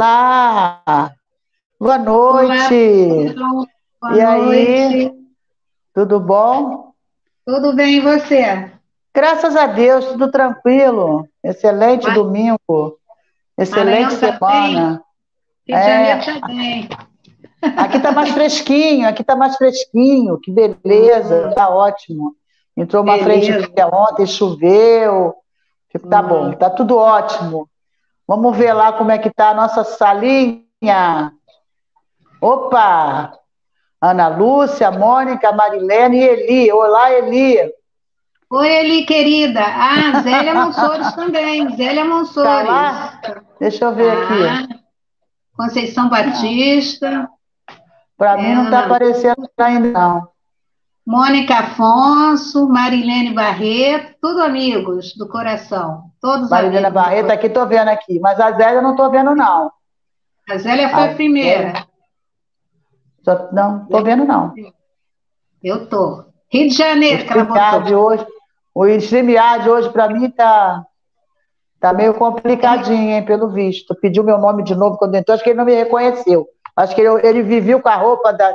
Olá! Boa noite! Olá, boa E noite. aí? Tudo bom? Tudo bem, e você? Graças a Deus, tudo tranquilo. Excelente Mas- domingo. Excelente Maranhão tá semana. É. Tá bem. Aqui tá mais fresquinho, aqui tá mais fresquinho. Que beleza, tá ótimo. Entrou uma Beleza. frente fria ontem, choveu. Tá Hum. bom, tá tudo ótimo. Vamos ver lá como é que tá a nossa salinha. Opa! Ana Lúcia, Mônica, Marilene e Eli. Olá, Eli. Oi, Eli, querida. Ah, Zélia Monsores também. Zélia Tá Monsores. lá? Deixa eu ver aqui. Ah, Conceição Batista. Para mim não está aparecendo ainda, não. Mônica Afonso, Marilene Barreto, tudo amigos do coração. Todos Marilena. Barreto, aqui estou vendo aqui. Mas a Zélia eu não estou vendo, não. A Zélia foi A a primeira. Só- não, estou vendo, não. Eu tô. Rio de O Janeiro, que ela botou. hoje, o StreamYard hoje para mim tá, tá meio complicadinho, hein, pelo visto. Pediu meu nome de novo quando entrou, acho que ele não me reconheceu. Acho que ele, ele viveu com a roupa da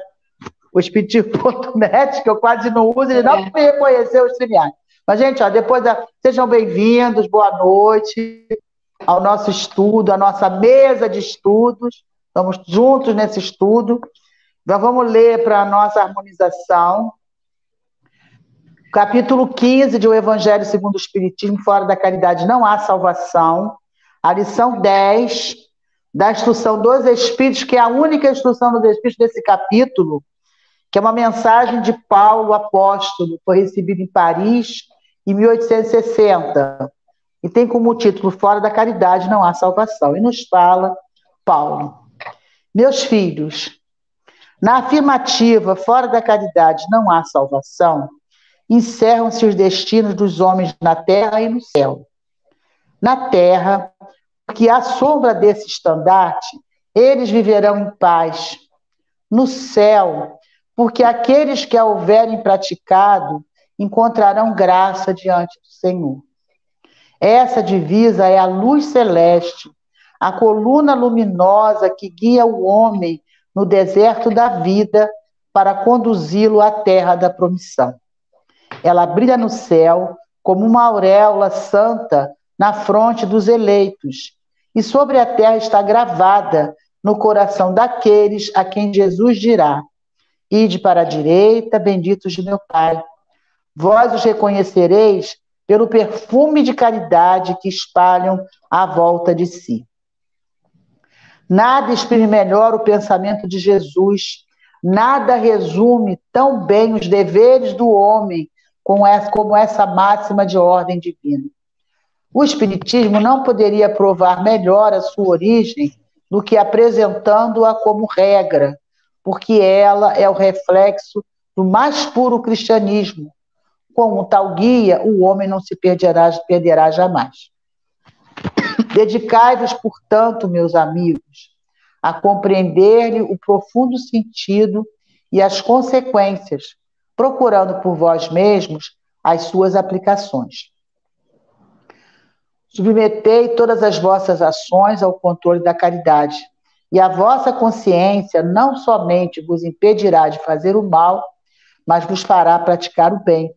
o Espiritismo.net, que eu quase não uso, ele não É. me reconheceu o StreamYard. Mas, gente, ó, depois da... sejam bem-vindos, boa noite ao nosso estudo, à nossa mesa de estudos. Estamos juntos nesse estudo. Nós vamos ler para a nossa harmonização. Capítulo 15 de O Evangelho segundo o Espiritismo, fora da caridade não há salvação. A lição 10 da instrução dos Espíritos, que é a única instrução dos Espíritos desse capítulo, que é uma mensagem de Paulo, apóstolo, foi recebida em Paris em 1860. E tem como título Fora da caridade não há salvação. E nos fala Paulo. Meus filhos, na afirmativa fora da caridade não há salvação, encerram-se os destinos dos homens na terra e no céu. Na terra, porque à sombra desse estandarte, eles viverão em paz. No céu, porque aqueles que a houverem praticado encontrarão graça diante do Senhor. Essa divisa é a luz celeste, a coluna luminosa que guia o homem no deserto da vida para conduzi-lo à terra da promissão. Ela brilha no céu como uma auréola santa na fronte dos eleitos, e sobre a terra está gravada no coração daqueles a quem Jesus dirá: Ide para a direita, benditos de meu Pai. Vós os reconhecereis pelo perfume de caridade que espalham à volta de si. Nada exprime melhor o pensamento de Jesus, nada resume tão bem os deveres do homem como essa máxima de ordem divina. O Espiritismo não poderia provar melhor a sua origem do que apresentando-a como regra, porque ela é o reflexo do mais puro cristianismo. Com tal guia, o homem não se perderá, perderá jamais. Dedicai-vos, portanto, meus amigos, a compreender-lhe o profundo sentido e as consequências, procurando por vós mesmos as suas aplicações. Submetei todas as vossas ações ao controle da caridade, e a vossa consciência não somente vos impedirá de fazer o mal, mas vos fará praticar o bem.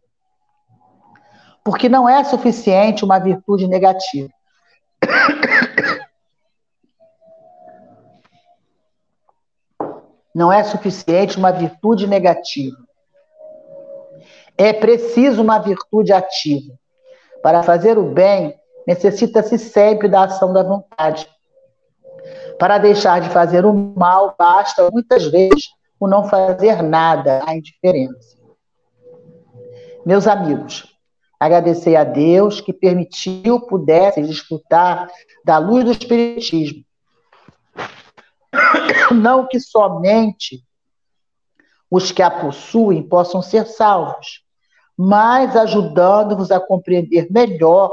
Porque não é suficiente uma virtude negativa. Não é suficiente uma virtude negativa. É preciso uma virtude ativa. Para fazer o bem, necessita-se sempre da ação da vontade. Para deixar de fazer o mal, basta muitas vezes o não fazer nada, a indiferença. Meus amigos, agradecei a Deus que permitiu pudesse desfrutar da luz do Espiritismo. Não que somente os que a possuem possam ser salvos, mas ajudando-vos a compreender melhor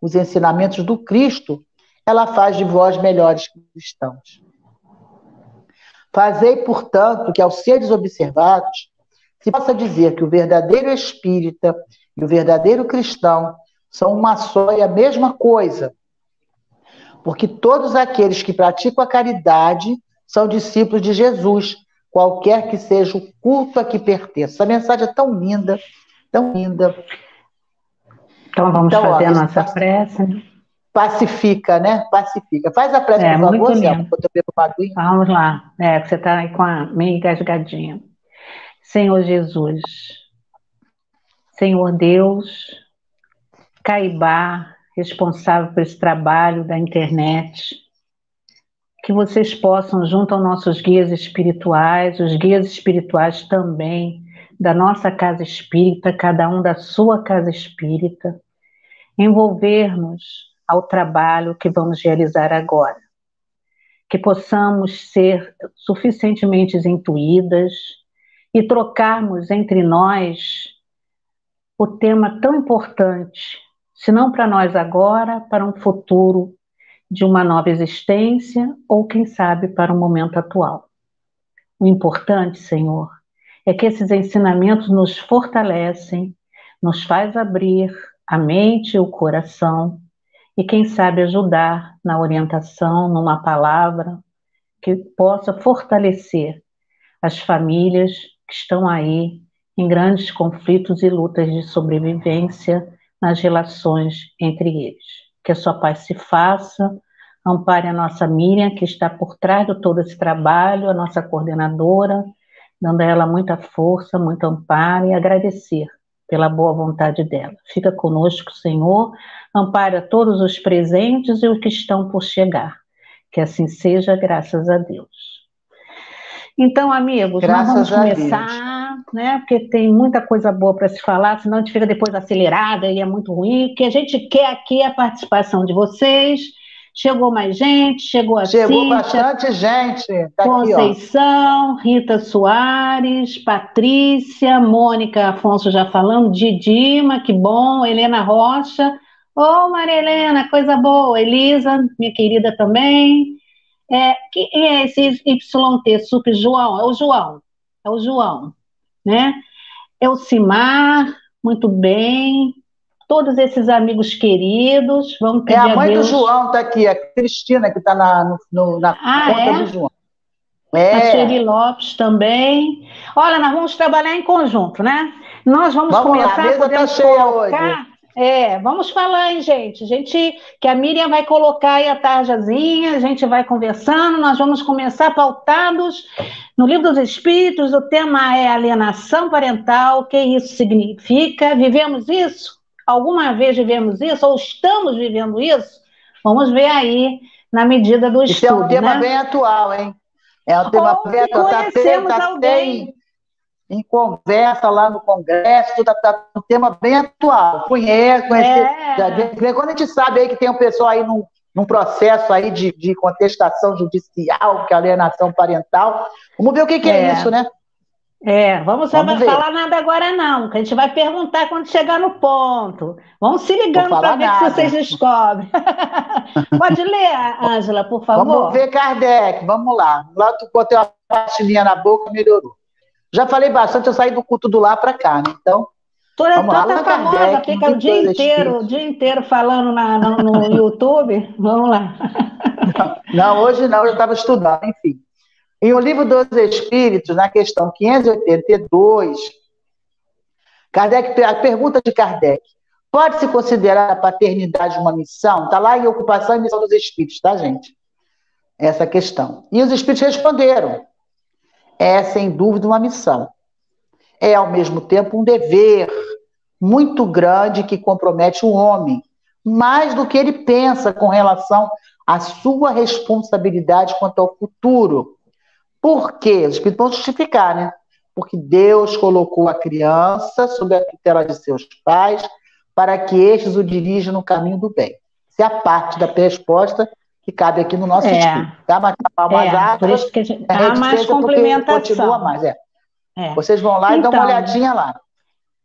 os ensinamentos do Cristo, ela faz de vós melhores cristãos. Fazei, portanto, que, ao seres observados, se possa dizer que o verdadeiro espírita e o verdadeiro cristão são uma só e a mesma coisa, porque todos aqueles que praticam a caridade são discípulos de Jesus, qualquer que seja o culto a que pertença. Essa mensagem é tão linda, tão linda. Então vamos então, fazer ó, a nossa prece. Né? Pacifica, né? Pacifica. Faz a prece, é, por favor, Zelma, Vamos lá. É, você está aí com a meio engasgadinha. Senhor Jesus, Senhor Deus, Caibá, responsável por esse trabalho da internet, que vocês possam, junto aos nossos guias espirituais, os guias espirituais também, da nossa casa espírita, cada um da sua casa espírita, envolver-nos ao trabalho que vamos realizar agora. Que possamos ser suficientemente intuídas e trocarmos entre nós o tema tão importante, se não para nós agora, para um futuro de uma nova existência ou, quem sabe, para o momento atual. O importante, Senhor, é que esses ensinamentos nos fortalecem, nos faz abrir a mente e o coração e quem sabe ajudar na orientação, numa palavra que possa fortalecer as famílias que estão aí em grandes conflitos e lutas de sobrevivência nas relações entre eles. Que a sua paz se faça, ampare a nossa Miriam, que está por trás de todo esse trabalho, a nossa coordenadora, dando a ela muita força, muito amparo e agradecer pela boa vontade dela. Fica conosco, Senhor, ampara todos os presentes e os que estão por chegar. Que assim seja, graças a Deus. Então, amigos, graças nós vamos começar, né? Porque tem muita coisa boa para se falar, senão a gente fica depois acelerada e é muito ruim. O que a gente quer aqui é a participação de vocês Chegou mais gente, chegou a Chegou Cíntia, bastante gente. Tá Conceição, aqui, Rita Soares, Patrícia, Mônica Afonso já falando, Didima, que bom, Helena Rocha. Ô, oh, Maria Helena, coisa boa. Elisa, minha querida também. É, quem é esse YT Sup João? É o João. É o João, né? É o Simar, muito bem todos esses amigos queridos. Vamos pedir é a mãe a do João, está aqui, a Cristina, que está na, no, na ah, conta é? do João. É. A Sherry Lopes também. Olha, nós vamos trabalhar em conjunto, né? Nós vamos, vamos começar lá, a tá cheia colocar... hoje. É, vamos falar, hein, gente? gente, que a Miriam vai colocar aí a tarjazinha, a gente vai conversando, nós vamos começar pautados no Livro dos Espíritos, o tema é alienação parental, o que isso significa? Vivemos isso? Alguma vez vivemos isso, ou estamos vivendo isso, vamos ver aí na medida do estudo. Isso é um tema né? bem atual, hein? É um tema ou bem atual. Conhecemos tá, tá alguém. em conversa lá no Congresso, está tá um tema bem atual. Conhece, conhece. É. Quando a gente sabe aí que tem um pessoal aí num, num processo aí de, de contestação judicial, que é alienação parental, vamos ver o que, que é. é isso, né? É, vamos, vamos falar nada agora não, que a gente vai perguntar quando chegar no ponto. Vamos se ligando para ver se vocês descobrem. Pode ler, Ângela, por favor. Vamos ver Kardec, vamos lá. Lá tu botei uma pastilhinha na boca, melhorou. Já falei bastante, eu saí do culto do lá para cá, né? Então, Toda, vamos toda lá, famosa, Kardec, fica o dia inteiro, o dia inteiro falando na, no, no YouTube. Vamos lá. Não, não hoje não, eu estava estudando, enfim. Em O Livro dos Espíritos, na questão 582, Kardec, a pergunta de Kardec: pode-se considerar a paternidade uma missão? Está lá em Ocupação e Missão dos Espíritos, tá, gente? Essa questão. E os Espíritos responderam: é sem dúvida uma missão. É, ao mesmo tempo, um dever muito grande que compromete o homem, mais do que ele pensa com relação à sua responsabilidade quanto ao futuro por quê? Os espíritos vão justificar, né? Porque Deus colocou a criança sob a tutela de seus pais para que estes o dirijam no caminho do bem. Essa é a parte da resposta que cabe aqui no nosso é. espírito. Tá? Mas, mas é, por isso que a gente, há mais complementação. Continua mais, é. é. Vocês vão lá então, e dão uma então, olhadinha lá.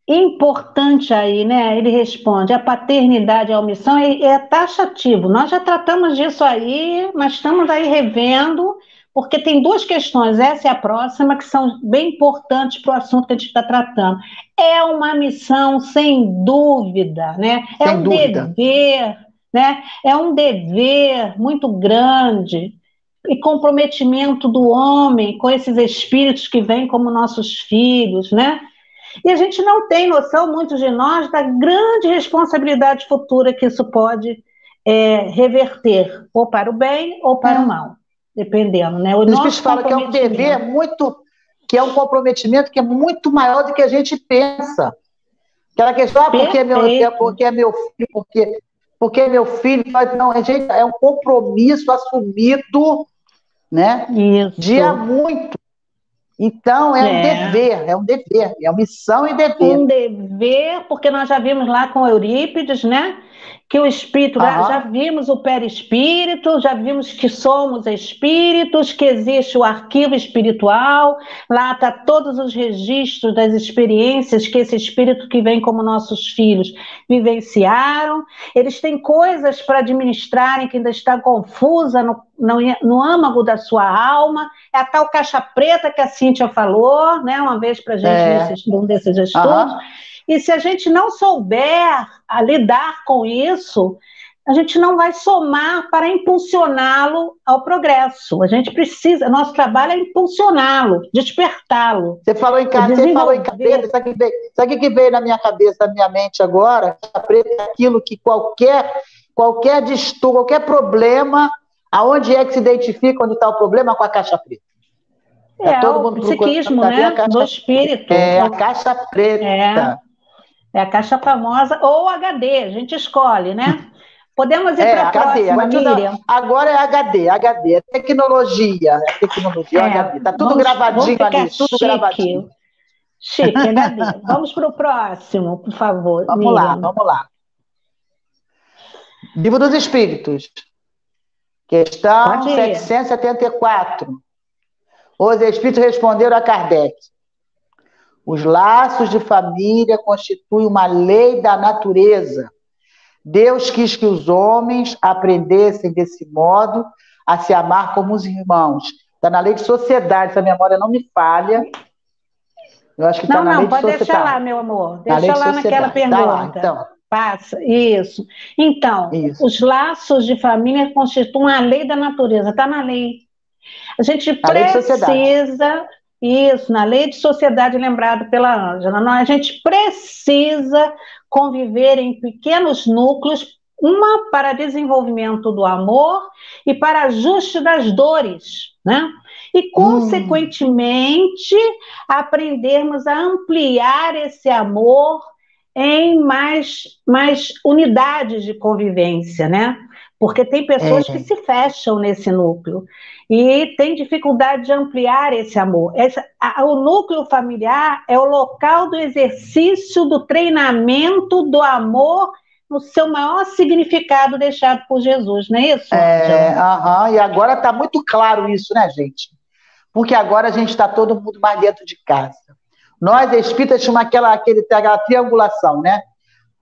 Importante aí, né? Ele responde: a paternidade e a omissão é, é taxativo. Nós já tratamos disso aí, mas estamos aí revendo porque tem duas questões, essa é a próxima, que são bem importantes para o assunto que a gente está tratando. É uma missão, sem dúvida, né? É sem é um dúvida. dever, né? É um dever muito grande e comprometimento do homem com esses espíritos que vêm como nossos filhos, né? E a gente não tem noção, muitos de nós, da grande responsabilidade futura que isso pode é, reverter, ou para o bem ou para é. o mal, dependendo, né? O Espírito fala que é um dever muito, que é um comprometimento que é muito maior do que a gente pensa. Aquela questão, ah, porque é meu, porque é meu filho, porque, porque é meu filho, não, a gente, é um compromisso assumido, né? Isso. Dia muito. Então, é, é, um dever, é um dever, é uma missão e dever. Um dever, porque nós já vimos lá com Eurípides, né? que o espírito, já, já, vimos o perispírito, já vimos que somos espíritos, que existe o arquivo espiritual, lá está todos os registros das experiências que esse espírito que vem como nossos filhos vivenciaram. Eles têm coisas para administrarem que ainda está confusa no, no, no âmago da sua alma. É a tal caixa preta que a Cíntia falou, né, uma vez para a gente é. nesse, num desses estudos. Uhum. E se a gente não souber a lidar com isso, a gente não vai somar para impulsioná-lo ao progresso. A gente precisa, nosso trabalho é impulsioná-lo, despertá-lo. Você falou em cabeça, você falou em cabeça, sabe o que, sabe que veio na minha cabeça, na minha mente agora? É aquilo que qualquer, qualquer distúrbio, qualquer problema, aonde é que se identifica onde está o problema com a caixa preta. É, é todo mundo o psiquismo, né? Caixa, do espírito. É, a caixa preta. É. É a caixa famosa ou HD, a gente escolhe, né? Podemos ir é, para a próxima. Miriam. Agora é HD, HD, é tecnologia, é tecnologia, é, HD. Está tudo vamos, gravadinho vamos ali, tudo chique. gravadinho. Chique, HD. vamos para o próximo, por favor. Vamos Miriam. lá, vamos lá. Livro dos Espíritos. Questão 774. Os Espíritos responderam a Kardec. Os laços de família constituem uma lei da natureza. Deus quis que os homens aprendessem desse modo a se amar como os irmãos. Está na lei de sociedade, se a memória não me falha. Eu acho que está na não, lei de sociedade. Não, pode deixar lá, meu amor. Deixa lá naquela pergunta. Tá lá, então. Passa, isso. Então, isso. os laços de família constituem a lei da natureza, está na lei. A gente a precisa isso, na lei de sociedade lembrado pela Ângela. A gente precisa conviver em pequenos núcleos, uma para desenvolvimento do amor e para ajuste das dores, né? E, hum. consequentemente, hum. aprendermos a ampliar esse amor em mais, mais unidades de convivência, né? Porque tem pessoas é. que se fecham nesse núcleo e tem dificuldade de ampliar esse amor. A, o núcleo familiar é o local do exercício do treinamento do amor no seu maior significado deixado por Jesus, não é isso? É, aham, e agora está muito claro isso, né, gente? Porque agora a gente está todo mundo mais dentro de casa. Nós, espíritas, tínhamos aquela, aquele, aquela triangulação, né?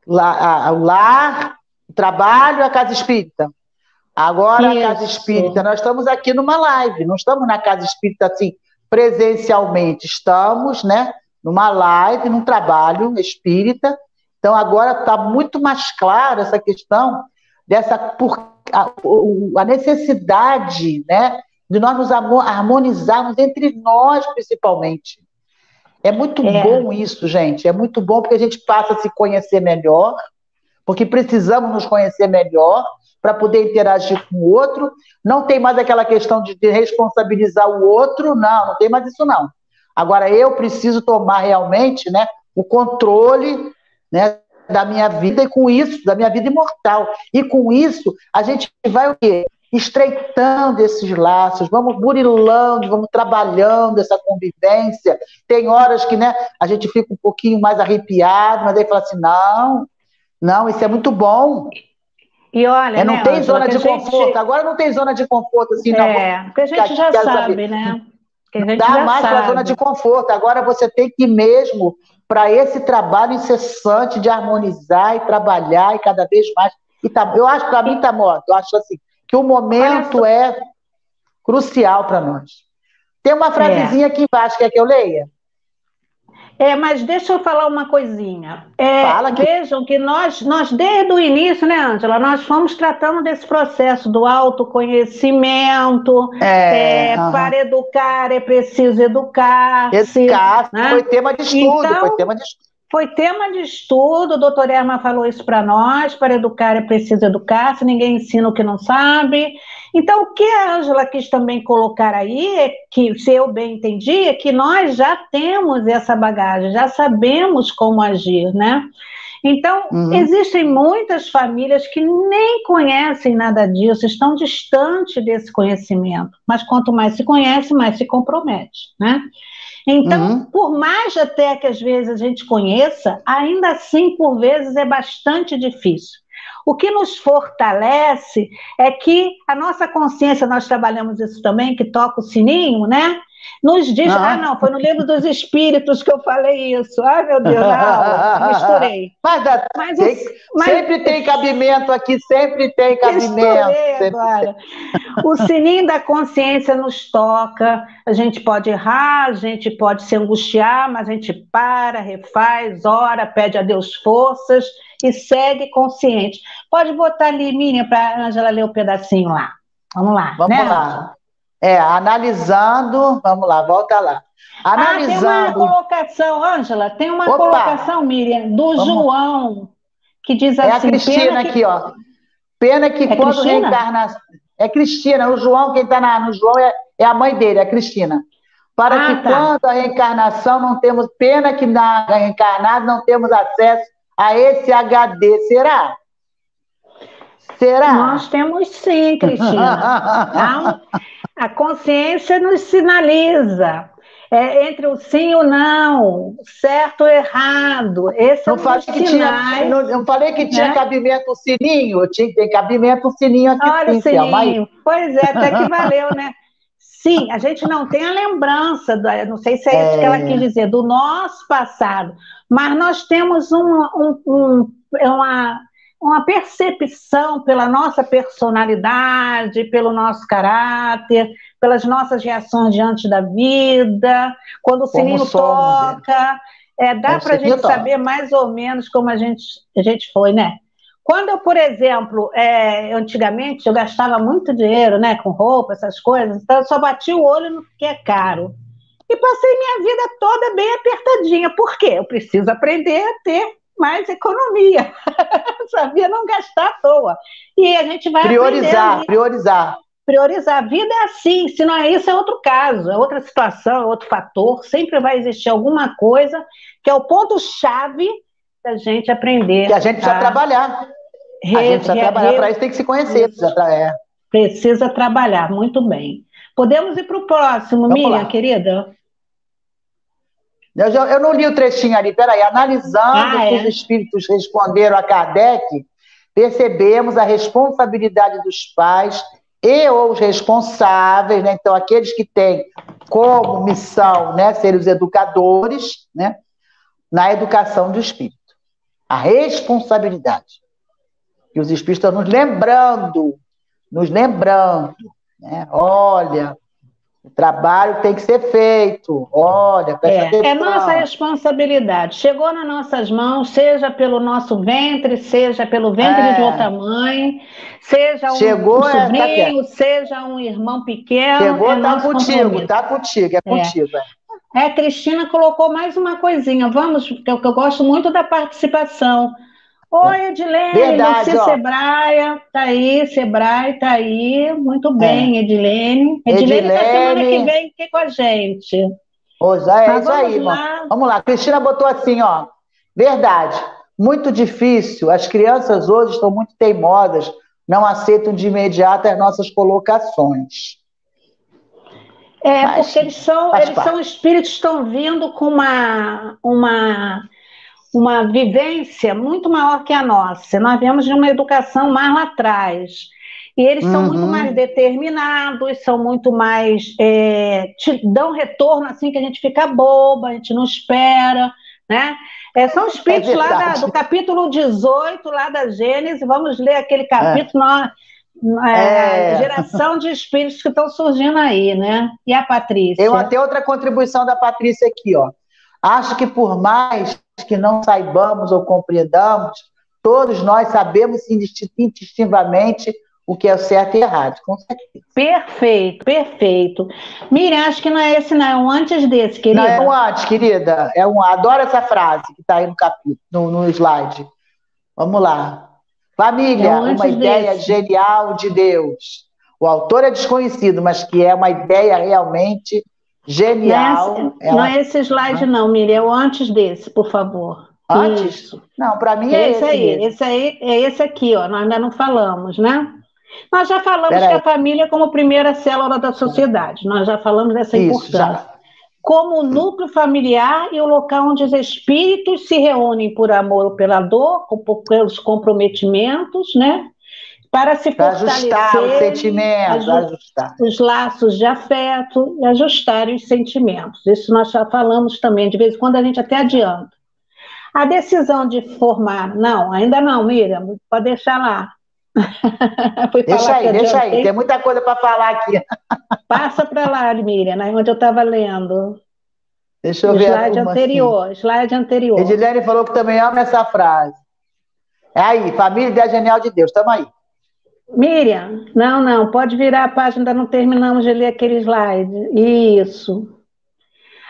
Lá, a, o lar, trabalho, a casa espírita. Agora, Isso. a Casa Espírita, nós estamos aqui numa live, não estamos na Casa Espírita assim, presencialmente, estamos, né, numa live, num trabalho espírita. Então, agora está muito mais clara essa questão dessa por, a, a, necessidade, né, de nós nos harmonizarmos entre nós, principalmente. É muito é. bom isso, gente. É muito bom porque a gente passa a se conhecer melhor, porque precisamos nos conhecer melhor para poder interagir com o outro. Não tem mais aquela questão de, responsabilizar o outro, não, não tem mais isso não. Agora eu preciso tomar realmente, né, o controle, né, da minha vida e com isso, da minha vida imortal. E com isso, a gente vai o quê? Estreitando esses laços, vamos burilando, vamos trabalhando essa convivência. Tem horas que né, a gente fica um pouquinho mais arrepiado, mas aí fala assim: não, não, isso é muito bom. E olha, é, não né, tem zona de conforto. Gente... Agora não tem zona de conforto assim, não. É, porque a gente já sabe, saber. né? Que dá mais para zona de conforto. Agora você tem que ir mesmo para esse trabalho incessante de harmonizar e trabalhar e cada vez mais. E tá, eu acho, para mim, tá morto. Eu acho assim que o momento é crucial para nós. Tem uma frasezinha é. aqui embaixo, quer que eu leia? É, mas deixa eu falar uma coisinha. É, Fala que- Vejam que nós, nós, desde o início, né, Ângela, nós fomos tratando desse processo do autoconhecimento. É, É, aham. Para educar é preciso educar. Educar né? foi tema de estudo, Então- foi tema de estudo. Foi tema de estudo, o doutor Erma falou isso para nós, para educar é preciso educar, se ninguém ensina o que não sabe. Então, o que a Ângela quis também colocar aí, é que, se eu bem entendi, é que nós já temos essa bagagem, já sabemos como agir, né? Então, Uhum. existem muitas famílias que nem conhecem nada disso, estão distantes desse conhecimento, mas quanto mais se conhece, mais se compromete, né? Então, Uhum. por mais até que às vezes a gente conheça, ainda assim, por vezes, é bastante difícil. O que nos fortalece é que a nossa consciência, nós trabalhamos isso também, que toca o sininho, né? Nos diz, Aham. ah, não, foi no livro dos espíritos que eu falei isso. Ai, meu Deus, não, misturei. Mas, Mas, Tem- o- mas sempre tem cabimento aqui, sempre tem cabimento. Misturei sempre- agora. O sininho da consciência nos toca. A gente pode errar, a gente pode se angustiar, mas a gente para, refaz, ora, pede a Deus forças e segue consciente. Pode botar ali, Miriam, para a Ângela ler o pedacinho lá. Vamos lá. Vamos né, lá. É, analisando, vamos lá, volta lá. Ah, tem uma Analisando. colocação, Ângela, tem uma Opa! colocação, Miriam, do Vamos. João, que diz é a assim: Cristina pena que- aqui, ó. Pena que É quando Cristina? reencarna. É Cristina, o João, quem está no João é, é a mãe dele, é a Cristina. Para Ah, que tá. quando a reencarnação não temos, pena que na reencarnada não temos acesso a esse HD. Será? Será? Nós temos sim, Cristina. A consciência nos sinaliza. É entre o sim e o não, certo ou errado. Esse Não é um falei que tinha, sinais. não, não falei que tinha né? cabimento o sininho, tinha, tem cabimento o sininho aqui, Olha sim, o sininho. Pois é, até que valeu, né? Sim, a gente não tem a lembrança, da- não sei se é isso que ela É. quis dizer, do nosso passado, mas nós temos um- um- um- uma, uma percepção pela nossa personalidade, pelo nosso caráter, pelas nossas reações diante da vida, quando o Como sininho somos, é. toca, é, dá É, para a gente saber mais ou menos como a gente, a gente foi, né? Quando eu, por exemplo, é, antigamente eu gastava muito dinheiro, né, com roupa, essas coisas, então eu só bati o olho no que é caro. E passei minha vida toda bem apertadinha. Por quê? Eu preciso aprender a ter mais economia. Sabia não gastar à toa. E a gente vai Priorizar, aprendendo priorizar. priorizar. A vida é assim, se não é isso, é outro caso, é outra situação, é outro fator. Sempre vai existir alguma coisa que é o ponto-chave da gente aprender. Que a gente precisa a trabalhar. A re- gente precisa re- trabalhar, re- para isso tem que se conhecer. Precisa é. Precisa trabalhar, muito bem. Podemos ir para o próximo, Vamos Miriam, lá. querida? Eu, já- eu não li o trechinho ali, peraí. Analisando Ah, o que é? os espíritos responderam a Kardec, percebemos a responsabilidade dos pais e os responsáveis, né? então aqueles que têm como missão né, ser os educadores né, na educação do espírito. A responsabilidade. E os espíritos estão nos lembrando, nos lembrando. Né? Olha, o trabalho tem que ser feito. Olha, presta É, é nossa responsabilidade. Chegou nas nossas mãos, seja pelo nosso ventre, seja pelo ventre É. de outra mãe, seja um, Chegou, um é, tá sobrinho, seja um irmão pequeno. Chegou, é tá contigo, compromisso. tá contigo, é contigo. é. É, Cristina colocou mais uma coisinha. Vamos, porque eu, que eu gosto muito da participação. Oi, Edilene, Verdade, Lucia ó. Sebraia, tá aí, Sebrae tá aí, muito bem, Edilene. Edilene da semana É. Edilene. que vem aqui com a gente. Já é Mas isso aí, lá. Vamos lá, Cristina botou assim, ó. Verdade, muito difícil. As crianças hoje estão muito teimosas, não aceitam de imediato as nossas colocações. É, Mas porque eles são, eles parte. são espíritos que estão vindo com uma, uma, uma vivência muito maior que a nossa. Nós viemos de uma educação mais lá atrás. E eles são Uhum. muito mais determinados, são muito mais. é, te dão retorno assim que a gente fica boba, a gente não espera. Né? É, são espíritos lá da- do capítulo 18, lá da Gênesis. Vamos ler aquele capítulo. nós- é, É. Geração de espíritos que estão surgindo aí, né? E a Patrícia? Tem até outra contribuição da Patrícia aqui, ó. Acho que por mais que não saibamos ou compreendamos, todos nós sabemos indistintivamente o que é o certo e errado, com certeza. Perfeito, perfeito. Miriam, acho que não é esse, não, é um antes desse, querida. Não, é um antes, querida. É um, adoro essa frase que está aí no capítulo, no, no slide. Vamos lá. Família, é um uma ideia desse. genial de Deus. O autor é desconhecido, mas que é uma ideia realmente genial. Não é, não é esse slide, não, Miriam, é o antes desse, por favor. Antes? Isso. Não, para mim é, é esse, aí. Mesmo. Esse aí é esse aqui, ó. Nós ainda não falamos, né? Nós já falamos Pera que aí. a família é como primeira célula da sociedade. Nós já falamos dessa Isso, importância. Já. Como o núcleo familiar e o local onde os espíritos se reúnem por amor ou pela dor, pelos comprometimentos, né? Para se para. Ajustar os sentimentos, ajustar. Os laços de afeto e ajustar os sentimentos. Isso nós já falamos também, de vez em quando a gente até adianta. A decisão de formar, não, ainda não, Miriam, pode deixar lá. deixa aí, deixa aí, tem muita coisa para falar aqui. Passa para lá, Miriam, né, onde eu estava lendo. Deixa eu ver. Slide anterior, assim. slide anterior. Edilene falou que também ama essa frase. É aí, família ideia genial de Deus, estamos aí. Miriam, não, não, pode virar a página, ainda não terminamos de ler aquele slide. Isso.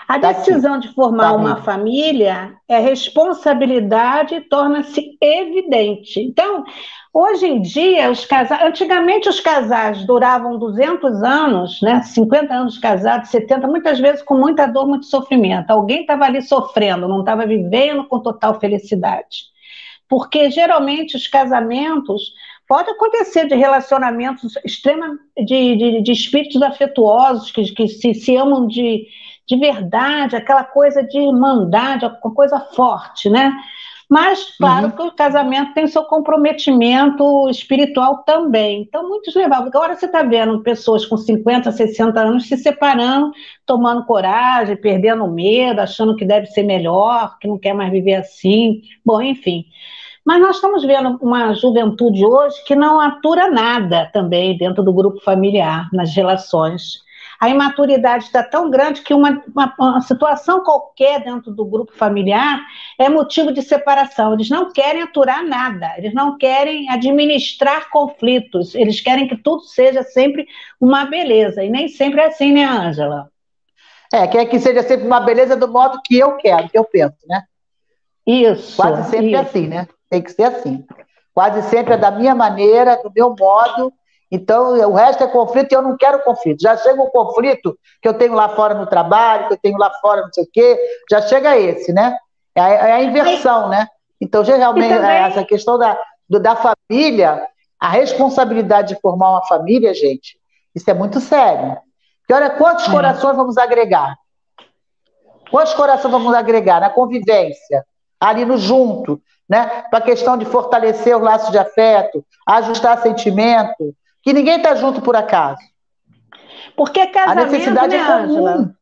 A tá decisão aqui. de formar tá uma família é responsabilidade e torna-se evidente. Então, hoje em dia, os casais, antigamente os casais duravam 200 anos, né, 50 anos casados, 70, muitas vezes com muita dor, muito sofrimento. Alguém estava ali sofrendo, não estava vivendo com total felicidade. Porque geralmente os casamentos pode acontecer de relacionamentos extrema de, de, de espíritos afetuosos que, que se, se amam de de verdade, aquela coisa de irmandade, uma coisa forte, né? Mas, claro, uhum. que o casamento tem seu comprometimento espiritual também. Então, muitos levavam. Agora você está vendo pessoas com 50, 60 anos se separando, tomando coragem, perdendo medo, achando que deve ser melhor, que não quer mais viver assim. Bom, enfim. Mas nós estamos vendo uma juventude hoje que não atura nada também dentro do grupo familiar, nas relações a imaturidade está tão grande que uma, uma, uma, situação qualquer dentro do grupo familiar é motivo de separação. Eles não querem aturar nada, eles não querem administrar conflitos, eles querem que tudo seja sempre uma beleza. E nem sempre é assim, né, Ângela? É, quer que seja sempre uma beleza do modo que eu quero, que eu penso, né? Isso. Quase sempre é isso. assim, né? Tem que ser assim. Quase sempre é da minha maneira, do meu modo, então, o resto é conflito e eu não quero conflito. Já chega o conflito que eu tenho lá fora no trabalho, que eu tenho lá fora não sei o quê, já chega esse, né? É a, é a inversão, né? Então, geralmente, também... essa questão da, do, da família, a responsabilidade de formar uma família, gente, isso é muito sério. E olha, quantos é. corações vamos agregar? Quantos corações vamos agregar na convivência, ali no junto, né? Para a questão de fortalecer o laço de afeto, ajustar sentimento, que ninguém está junto por acaso. Porque casamento, a necessidade né, é comum.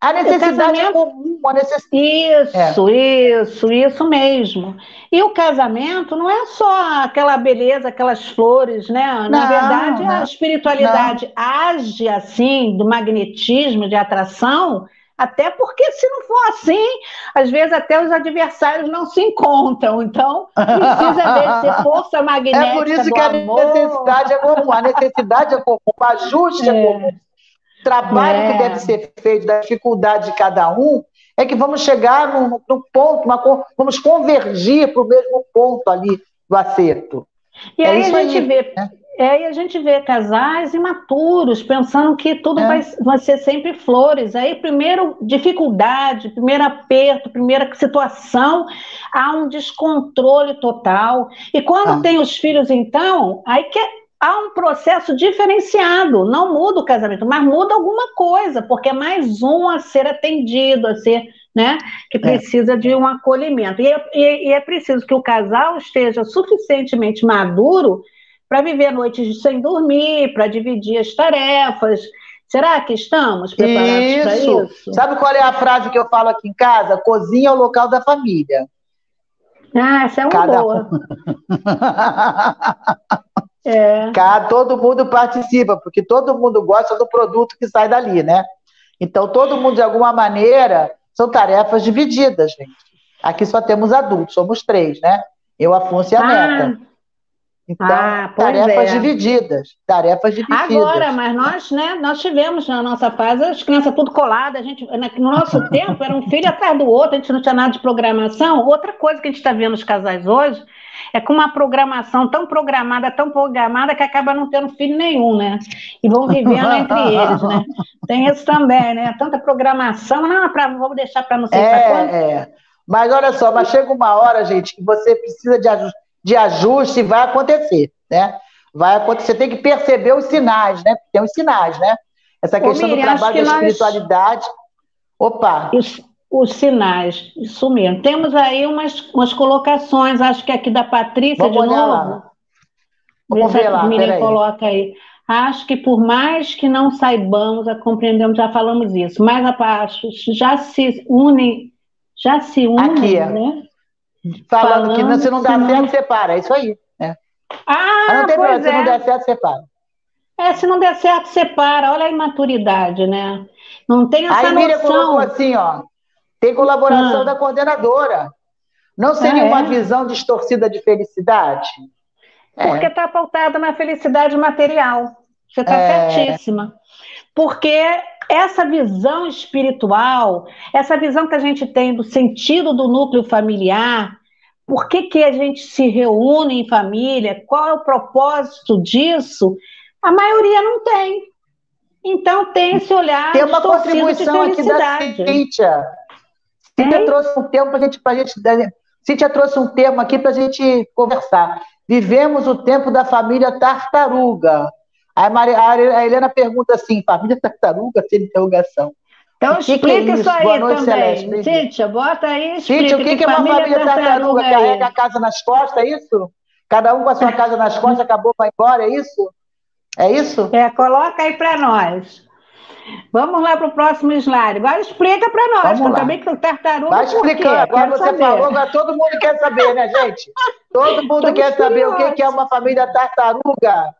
A necessidade é comum. A necess... Isso, é. isso, isso mesmo. E o casamento não é só aquela beleza, aquelas flores, né? Na não, verdade, não, a espiritualidade não. age assim, do magnetismo, de atração, até porque, se não for assim, às vezes até os adversários não se encontram. Então, precisa desse força magnética. É por isso que a amor. necessidade é comum. A necessidade é comum, o ajuste é, é comum. O trabalho é. que deve ser feito, da dificuldade de cada um, é que vamos chegar no, no ponto, uma, vamos convergir para o mesmo ponto ali do acerto. E é aí a gente aí, vê. Né? É, e a gente vê casais imaturos pensando que tudo é. vai, vai ser sempre flores. Aí, primeiro dificuldade, primeiro aperto, primeira situação, há um descontrole total. E quando ah. tem os filhos, então, aí que há um processo diferenciado. Não muda o casamento, mas muda alguma coisa, porque é mais um a ser atendido, a ser. Né, que é. precisa é. de um acolhimento. E é, e é preciso que o casal esteja suficientemente maduro para viver noites sem dormir, para dividir as tarefas. Será que estamos preparados para isso? Sabe qual é a frase que eu falo aqui em casa? Cozinha é o local da família. Ah, essa é uma Cada... boa. é. Cada, todo mundo participa, porque todo mundo gosta do produto que sai dali, né? Então, todo mundo, de alguma maneira, são tarefas divididas, gente. Aqui só temos adultos, somos três, né? Eu, Afonso e a ah, Neta. Então, ah, tarefas é. divididas, tarefas divididas. Agora, mas nós, né, nós tivemos na nossa fase as crianças tudo coladas, a gente, no nosso tempo era um filho atrás do outro, a gente não tinha nada de programação. Outra coisa que a gente está vendo nos casais hoje é com uma programação tão programada, tão programada, que acaba não tendo filho nenhum, né? E vão vivendo entre eles, né? Tem isso também, né? Tanta programação, não, pra, vamos deixar para não sei é, para quando. É. Mas olha só, mas chega uma hora, gente, que você precisa de ajustar de ajuste vai acontecer, né? Vai acontecer, tem que perceber os sinais, né? Tem os sinais, né? Essa questão Ô, Miriam, do trabalho que da nós... espiritualidade. Opa! Os, os, sinais, isso mesmo. Temos aí umas, umas colocações, acho que aqui da Patrícia Vamos de novo. Lá. Vamos ver lá, Miriam coloca aí. Acho que por mais que não saibamos, a compreendemos, já falamos isso, mas a, já se unem, já se unem, aqui, né? Falando, Falando que não, se não dá certo, separa. É isso aí. Né? Ah, Mas não tem problema, é. se não der certo, separa. É, se não der certo, separa. Olha a imaturidade, né? Não tem essa Aí, Miriam colocou assim, ó. Tem colaboração ah. da coordenadora. Não seria ah, é? uma visão distorcida de felicidade? Porque está é. pautada na felicidade material. Você está é... certíssima. Porque essa visão espiritual, essa visão que a gente tem do sentido do núcleo familiar, por que, que a gente se reúne em família, qual é o propósito disso, a maioria não tem. Então tem esse olhar Tem uma contribuição aqui da Cíntia. Cíntia trouxe um tempo para gente, a gente. Cíntia trouxe um termo aqui para a gente conversar. Vivemos o tempo da família tartaruga. A, Maria, a Helena pergunta assim: família tartaruga? Sem interrogação. Então que explica que é isso? isso aí Boa noite, também. Celeste. Cíntia, bota aí explica. Cíntia, o que, que, é uma família tartaruga? tartaruga Carrega a casa nas costas, é isso? Cada um com a sua casa nas costas, acabou, vai embora, é isso? É isso? É, coloca aí para nós. Vamos lá para o próximo slide. Agora explica para nós, Vamos também que o tartaruga. Vai explicando. Agora você saber. falou, agora todo mundo quer saber, né, gente? Todo mundo Estamos quer saber o que é uma família tartaruga.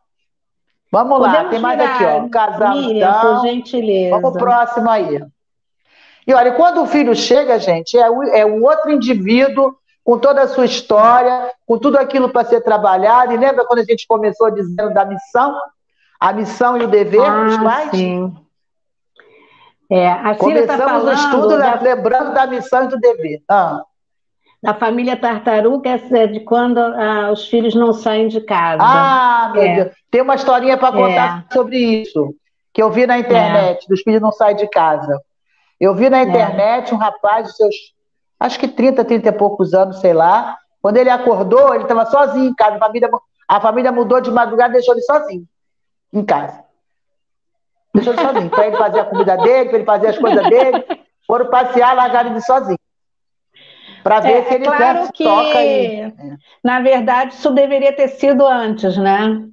Vamos Podemos lá, tem mais aqui, ó. Casal, Miriam, então. por gentileza. Vamos pro próximo aí. E olha, quando o filho chega, gente, é, é um outro indivíduo com toda a sua história, com tudo aquilo para ser trabalhado. E lembra quando a gente começou dizendo da missão? A missão e o dever ah, dos pais? Sim. É, a tá Começamos tá falando, o estudo da... lembrando da missão e do dever. Ah da família tartaruga é de quando ah, os filhos não saem de casa. Ah, meu é. Deus. Tem uma historinha para contar é. sobre isso, que eu vi na internet, é. dos filhos não saem de casa. Eu vi na é. internet um rapaz de seus, acho que 30, 30 e poucos anos, sei lá. Quando ele acordou, ele estava sozinho em casa. A família, a família mudou de madrugada e deixou ele sozinho em casa. Deixou ele sozinho. Para ele fazer a comida dele, para ele fazer as coisas dele. Foram passear, largaram ele sozinho para ver é, se ele é claro que, toca aí. Na verdade, isso deveria ter sido antes, né?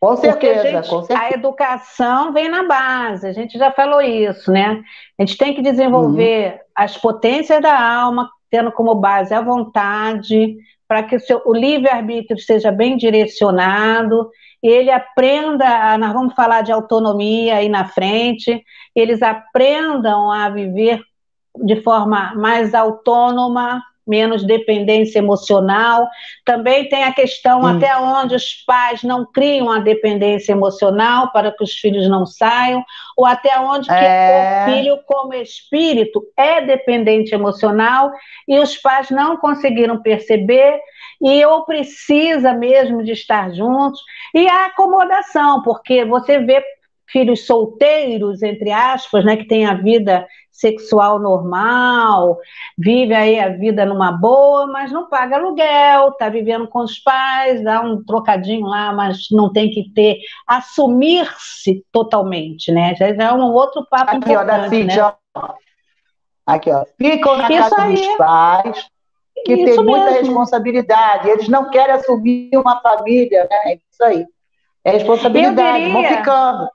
Com certeza, a, gente, com certeza. a educação vem na base, a gente já falou isso, né? A gente tem que desenvolver uhum. as potências da alma, tendo como base a vontade, para que o, seu, o livre-arbítrio seja bem direcionado, e ele aprenda, nós vamos falar de autonomia aí na frente, eles aprendam a viver de forma mais autônoma, menos dependência emocional. Também tem a questão hum. até onde os pais não criam a dependência emocional para que os filhos não saiam, ou até onde é... o filho, como espírito, é dependente emocional e os pais não conseguiram perceber e ou precisa mesmo de estar juntos. E a acomodação, porque você vê filhos solteiros, entre aspas, né, que têm a vida sexual normal, vive aí a vida numa boa, mas não paga aluguel, está vivendo com os pais, dá um trocadinho lá, mas não tem que ter, assumir-se totalmente, né? Já é um outro papo Aqui, importante, ó, da Cíntia, né? ó. Aqui, ó, ficam na Isso casa aí. dos pais, que isso tem muita mesmo. responsabilidade, eles não querem assumir uma família, né? É isso aí. É responsabilidade, vão ficando.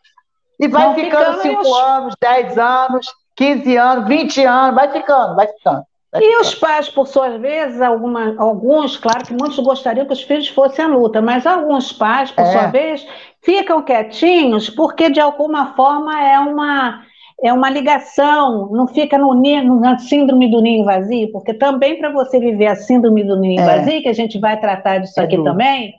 E vai ficando 5 anos, 10 anos, 15 anos, 20 anos, vai ficando, vai ficando. Vai e ficando. os pais, por suas vezes, alguma, alguns, claro que muitos gostariam que os filhos fossem à luta, mas alguns pais, por é. sua vez, ficam quietinhos porque, de alguma forma, é uma é uma ligação, não fica no, no na síndrome do ninho vazio, porque também para você viver a síndrome do ninho é. vazio, que a gente vai tratar disso é aqui duro. também,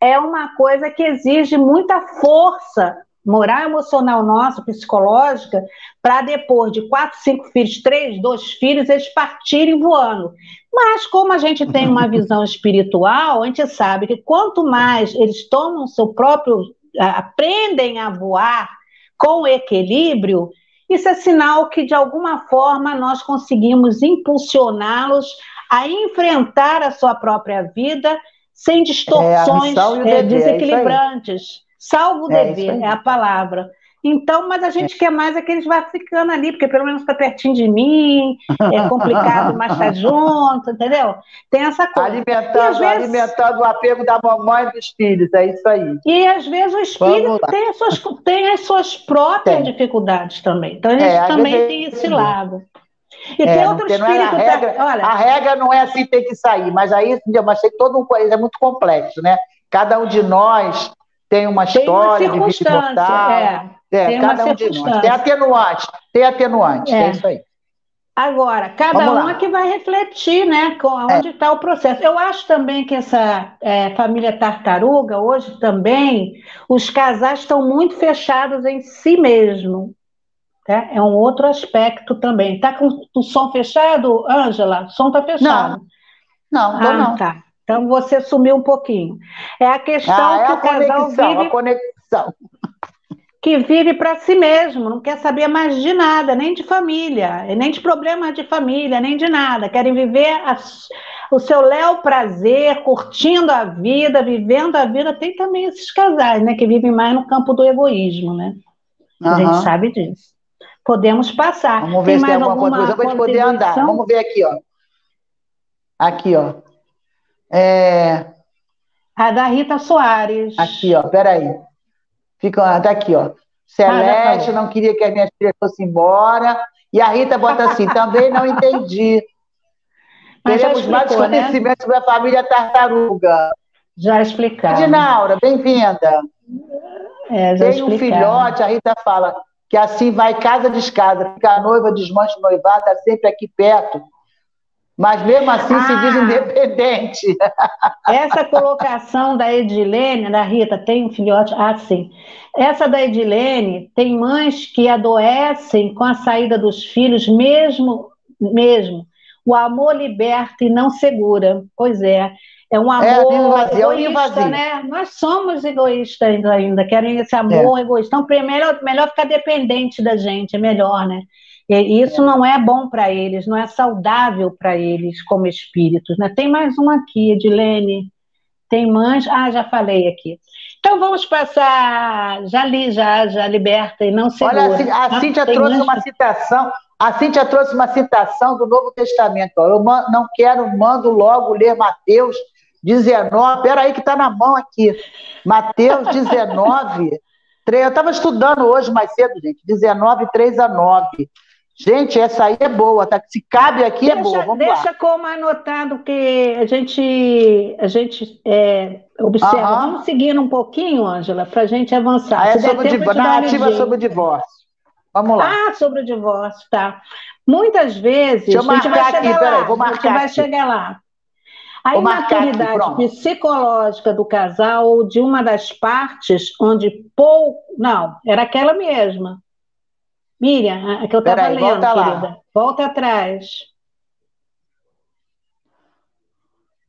é uma coisa que exige muita força moral emocional nossa, psicológica, para depois de quatro, cinco filhos, três, dois filhos, eles partirem voando. Mas como a gente tem uma visão espiritual, a gente sabe que quanto mais eles tomam seu próprio, aprendem a voar com equilíbrio, isso é sinal que de alguma forma nós conseguimos impulsioná-los a enfrentar a sua própria vida sem distorções é, é, desequilibrantes. Salvo o é, dever, é a palavra. Então, mas a gente é. quer mais é que eles vão ficando ali, porque pelo menos está pertinho de mim, é complicado, mas está junto, entendeu? Tem essa coisa. Alimentando, vezes... alimentando o apego da mamãe e dos filhos, é isso aí. E às vezes o espírito tem as, suas, tem as suas próprias tem. dificuldades também. Então a gente é, também tem esse lado. E é, tem outro é espírito. É a, regra, da... Olha, a regra não é assim, tem que sair, mas aí mas tem todo um coisa, é muito complexo, né? Cada um de nós tem uma história tem uma de vida mortal. É, é tem cada um de nós. Tem atenuante, tem atenuante, é. é isso aí. Agora, cada um é que vai refletir, né, com onde está é. o processo. Eu acho também que essa é, família tartaruga, hoje também, os casais estão muito fechados em si mesmo. Tá? É um outro aspecto também. Está com o som fechado, Ângela? O som está fechado. Não, não, ah, não. Tá. Então você sumiu um pouquinho. É a questão ah, é que a o casal vive. A conexão. Que vive para si mesmo, não quer saber mais de nada, nem de família, nem de problemas de família, nem de nada. Querem viver a, o seu léu prazer, curtindo a vida, vivendo a vida. Tem também esses casais, né, que vivem mais no campo do egoísmo, né? Uhum. A gente sabe disso. Podemos passar. Vamos ver tem se tem alguma, alguma coisa para gente poder andar. Vamos ver aqui, ó. Aqui, ó. É... A da Rita Soares. Aqui, ó, peraí. Fica, tá aqui, ó. Celeste ah, não queria que as minhas filhas fossem embora. E a Rita bota assim, também não entendi. Mas explicou, mais conhecimento né? sobre a família tartaruga. Já explicado. Dinaura, bem-vinda. É, Tem um filhote, a Rita fala, que assim vai casa descasa, fica a noiva, desmancha o noivado, está sempre aqui perto mas mesmo assim ah, se diz ah. independente. Essa colocação da Edilene, da Rita, tem um filhote? Ah, sim. Essa da Edilene, tem mães que adoecem com a saída dos filhos, mesmo, mesmo. O amor liberta e não segura. Pois é. É um é, amor é, egoísta, né? Nós somos egoístas ainda, querem esse amor é. egoísta. Então, melhor, melhor ficar dependente da gente, é melhor, né? E isso não é bom para eles, não é saudável para eles como espíritos. Né? Tem mais um aqui, Edilene. Tem mães. Ah, já falei aqui. Então vamos passar. Já li, já, já liberta e não segura. Olha, a, a Cíntia trouxe uma citação. A Cíntia trouxe uma citação do Novo Testamento. Eu não quero, mando logo ler Mateus 19. Peraí, que está na mão aqui. Mateus 19. eu estava estudando hoje mais cedo, gente. 19, 3 a 9. Gente, essa aí é boa, tá? Se cabe aqui é deixa, é boa. Vamos deixa lá. como anotado que a gente, a gente é, observa. Uhum. Vamos seguindo um pouquinho, Ângela, para a gente avançar. Ah, é sobre o divórcio. Narrativa sobre o divórcio. Vamos lá. Ah, sobre o divórcio, tá. Muitas vezes. Deixa eu marcar aqui, peraí, vou marcar. A gente vai aqui. chegar lá. A vou imaturidade aqui, psicológica do casal ou de uma das partes, onde pouco. Não, era aquela mesma Miriam, a que eu estava lendo, volta querida. Lá. Volta atrás.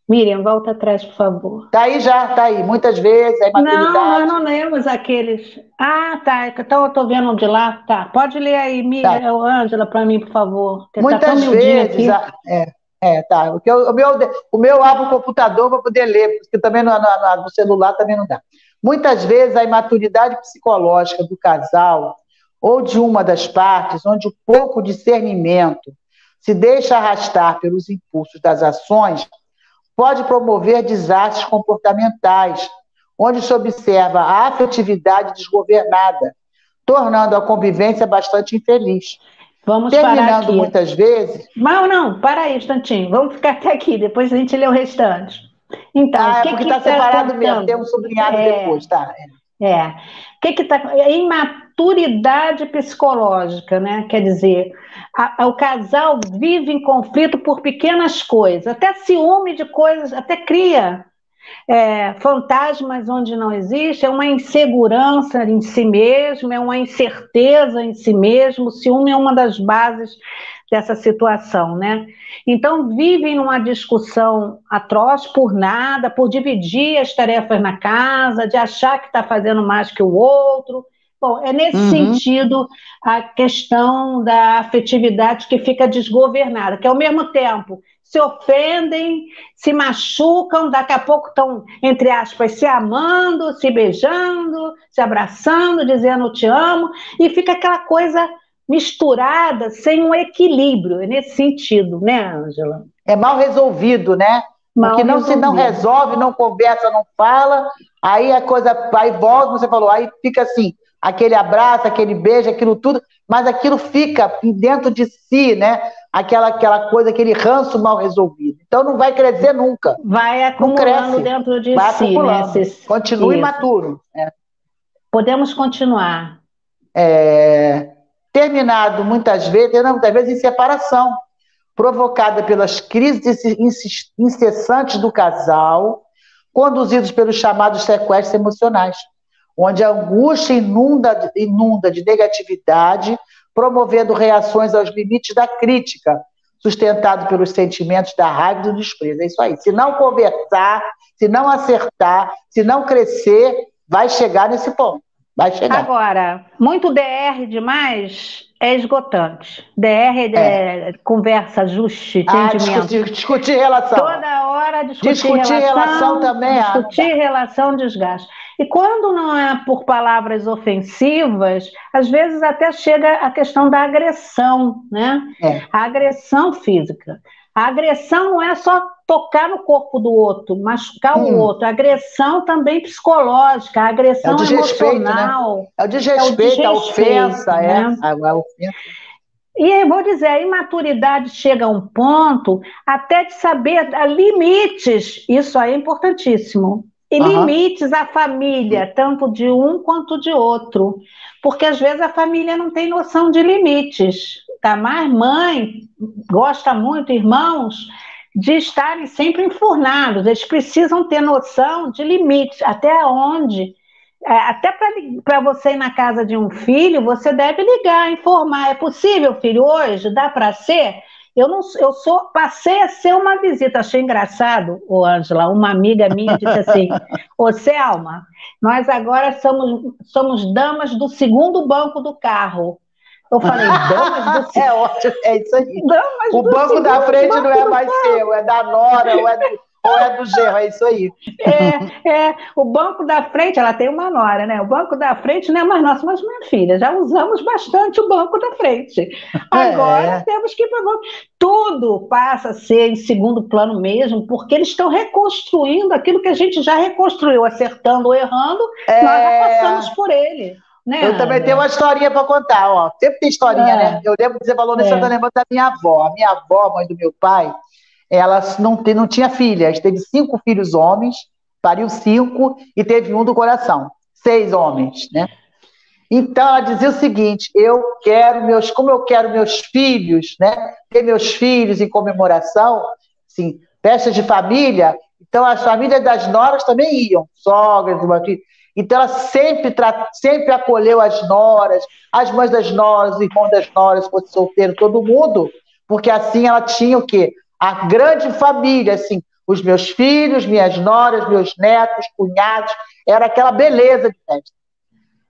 Miriam, volta atrás, por favor. Tá aí já, tá aí. Muitas vezes, é Não, nós não lemos aqueles. Ah, tá. Então eu estou vendo de lá. Tá. Pode ler aí, Miriam, tá. Ângela, para mim, por favor. Tá Muitas tá vezes. A... É, é, tá. Porque o, meu, o meu abro o computador para poder ler, porque também no, no, no celular também não dá. Muitas vezes a imaturidade psicológica do casal ou de uma das partes, onde o pouco discernimento se deixa arrastar pelos impulsos das ações, pode promover desastres comportamentais, onde se observa a afetividade desgovernada, tornando a convivência bastante infeliz. Vamos Terminando muitas vezes. Não, não, para aí instantinho. Vamos ficar até aqui, depois a gente lê o restante. Então, ah, é porque está tá separado mesmo, tem um sublinhado é... depois, tá? É. Que que tá, é imaturidade psicológica, né? Quer dizer, a, a, o casal vive em conflito por pequenas coisas, até ciúme de coisas, até cria é, fantasmas onde não existe, é uma insegurança em si mesmo, é uma incerteza em si mesmo. O ciúme é uma das bases dessa situação, né? Então vivem numa discussão atroz por nada, por dividir as tarefas na casa, de achar que está fazendo mais que o outro. Bom, é nesse uhum. sentido a questão da afetividade que fica desgovernada, que ao mesmo tempo se ofendem, se machucam, daqui a pouco estão, entre aspas, se amando, se beijando, se abraçando, dizendo te amo, e fica aquela coisa misturada, sem um equilíbrio, é nesse sentido, né, Ângela? É mal resolvido, né? Mal Porque não resolvido. se não resolve, não conversa, não fala, aí a coisa vai volta, você falou, aí fica assim, aquele abraço, aquele beijo, aquilo tudo, mas aquilo fica dentro de si, né? Aquela, aquela coisa, aquele ranço mal resolvido. Então não vai crescer nunca. Vai acumulando dentro de vai si, né? Continue Isso. imaturo. É. Podemos continuar. É, terminado muitas vezes, muitas vezes em separação, provocada pelas crises incessantes do casal, conduzidos pelos chamados sequestros emocionais, onde a angústia inunda, inunda de negatividade, promovendo reações aos limites da crítica, sustentado pelos sentimentos da raiva e do desprezo. É isso aí. Se não conversar, se não acertar, se não crescer, vai chegar nesse ponto. Vai chegar. Agora, muito DR demais é esgotante. DR é, é. conversa, ajuste, ah, entendimento. Discutir, discutir relação. Toda hora discutir, discutir relação. relação também. É. Discutir relação, desgaste. E quando não é por palavras ofensivas, às vezes até chega a questão da agressão, né? É. A agressão física. A agressão não é só tocar no corpo do outro, machucar hum. o outro. A agressão também psicológica, a agressão é emocional. Né? É o desrespeito, é o desrespeito a ofensa, é. né? é. A, ofensa. E eu vou dizer, a imaturidade chega a um ponto até de saber limites. Isso aí é importantíssimo. E uhum. limites à família, tanto de um quanto de outro. Porque às vezes a família não tem noção de limites. Tá? Mas mãe gosta muito, irmãos, de estarem sempre enfurnados. Eles precisam ter noção de limites, até onde. É, até para você ir na casa de um filho, você deve ligar, informar. É possível, filho, hoje? Dá para ser? Eu não, eu sou, passei a ser uma visita. Achei engraçado, o Ângela, uma amiga minha disse assim: Ô Selma, nós agora somos, somos damas do segundo banco do carro. Eu falei, damas do É ótimo, é isso aí. Damas o banco da frente não é mais seu, é da Nora, ou é do, ou é do genro, é isso aí. É, é, o banco da frente, ela tem uma Nora, né? O banco da frente não é mais nosso, mas minha filha, já usamos bastante o banco da frente. Agora é. temos que ir para Tudo passa a ser em segundo plano mesmo, porque eles estão reconstruindo aquilo que a gente já reconstruiu, acertando ou errando, é... nós já passamos por ele. Né, eu também tenho uma historinha para contar, ó. Sempre tem historinha, é. né? Eu lembro que você falou nisso, é. eu lembro da minha avó. A minha avó, mãe do meu pai, ela não, não tinha filhas, teve cinco filhos homens, pariu cinco e teve um do coração. Seis homens, né? Então ela dizia o seguinte: eu quero meus, como eu quero meus filhos, né? Ter meus filhos em comemoração, assim, festas de família. Então as famílias das noras também iam, sogras, então ela sempre, sempre acolheu as noras, as mães das noras, os irmãos das noras, fosse solteiro, todo mundo, porque assim ela tinha o quê? A grande família, assim, os meus filhos, minhas noras, meus netos, cunhados, era aquela beleza de festa.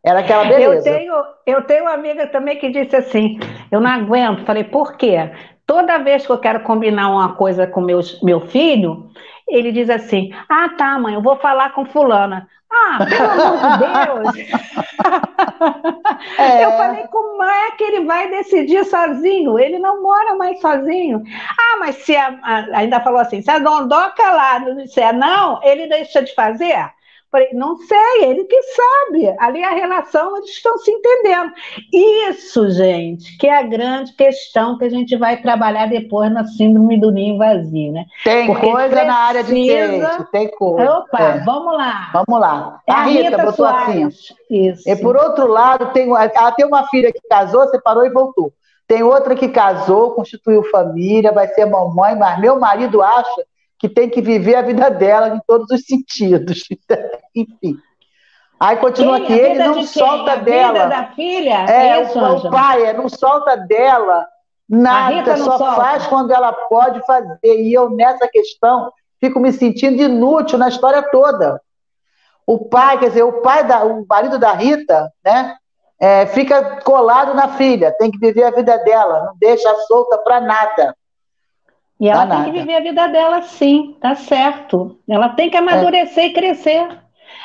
Era aquela beleza. Eu tenho, eu tenho uma amiga também que disse assim: eu não aguento. Falei, por quê? Toda vez que eu quero combinar uma coisa com meus, meu filho, ele diz assim: Ah, tá, mãe, eu vou falar com fulana. Ah, pelo amor de Deus! É. Eu falei, como é que ele vai decidir sozinho? Ele não mora mais sozinho. Ah, mas se a, a, ainda falou assim, se a dondoca lá não disser não, ele deixa de fazer? Falei, não sei, ele que sabe. Ali a relação, eles estão se entendendo. Isso, gente, que é a grande questão que a gente vai trabalhar depois na síndrome do ninho vazio, né? Tem Porque coisa precisa... na área de Kate, tem coisa. Opa, é. vamos lá. Vamos lá. É a, Rita, Rita botou assim. Isso. E por outro lado, tem, ela tem uma filha que casou, separou e voltou. Tem outra que casou, constituiu família, vai ser mamãe, mas meu marido acha que tem que viver a vida dela em todos os sentidos. Enfim. Aí continua aqui, ele não solta a dela. A vida da filha? É, é isso, o, o pai é, não solta dela nada, só solta. faz quando ela pode fazer. E eu, nessa questão, fico me sentindo inútil na história toda. O pai, quer dizer, o pai, da, o marido da Rita, né, é, fica colado na filha, tem que viver a vida dela, não deixa solta para nada. E ela tem que viver a vida dela sim, tá certo. Ela tem que amadurecer é. e crescer.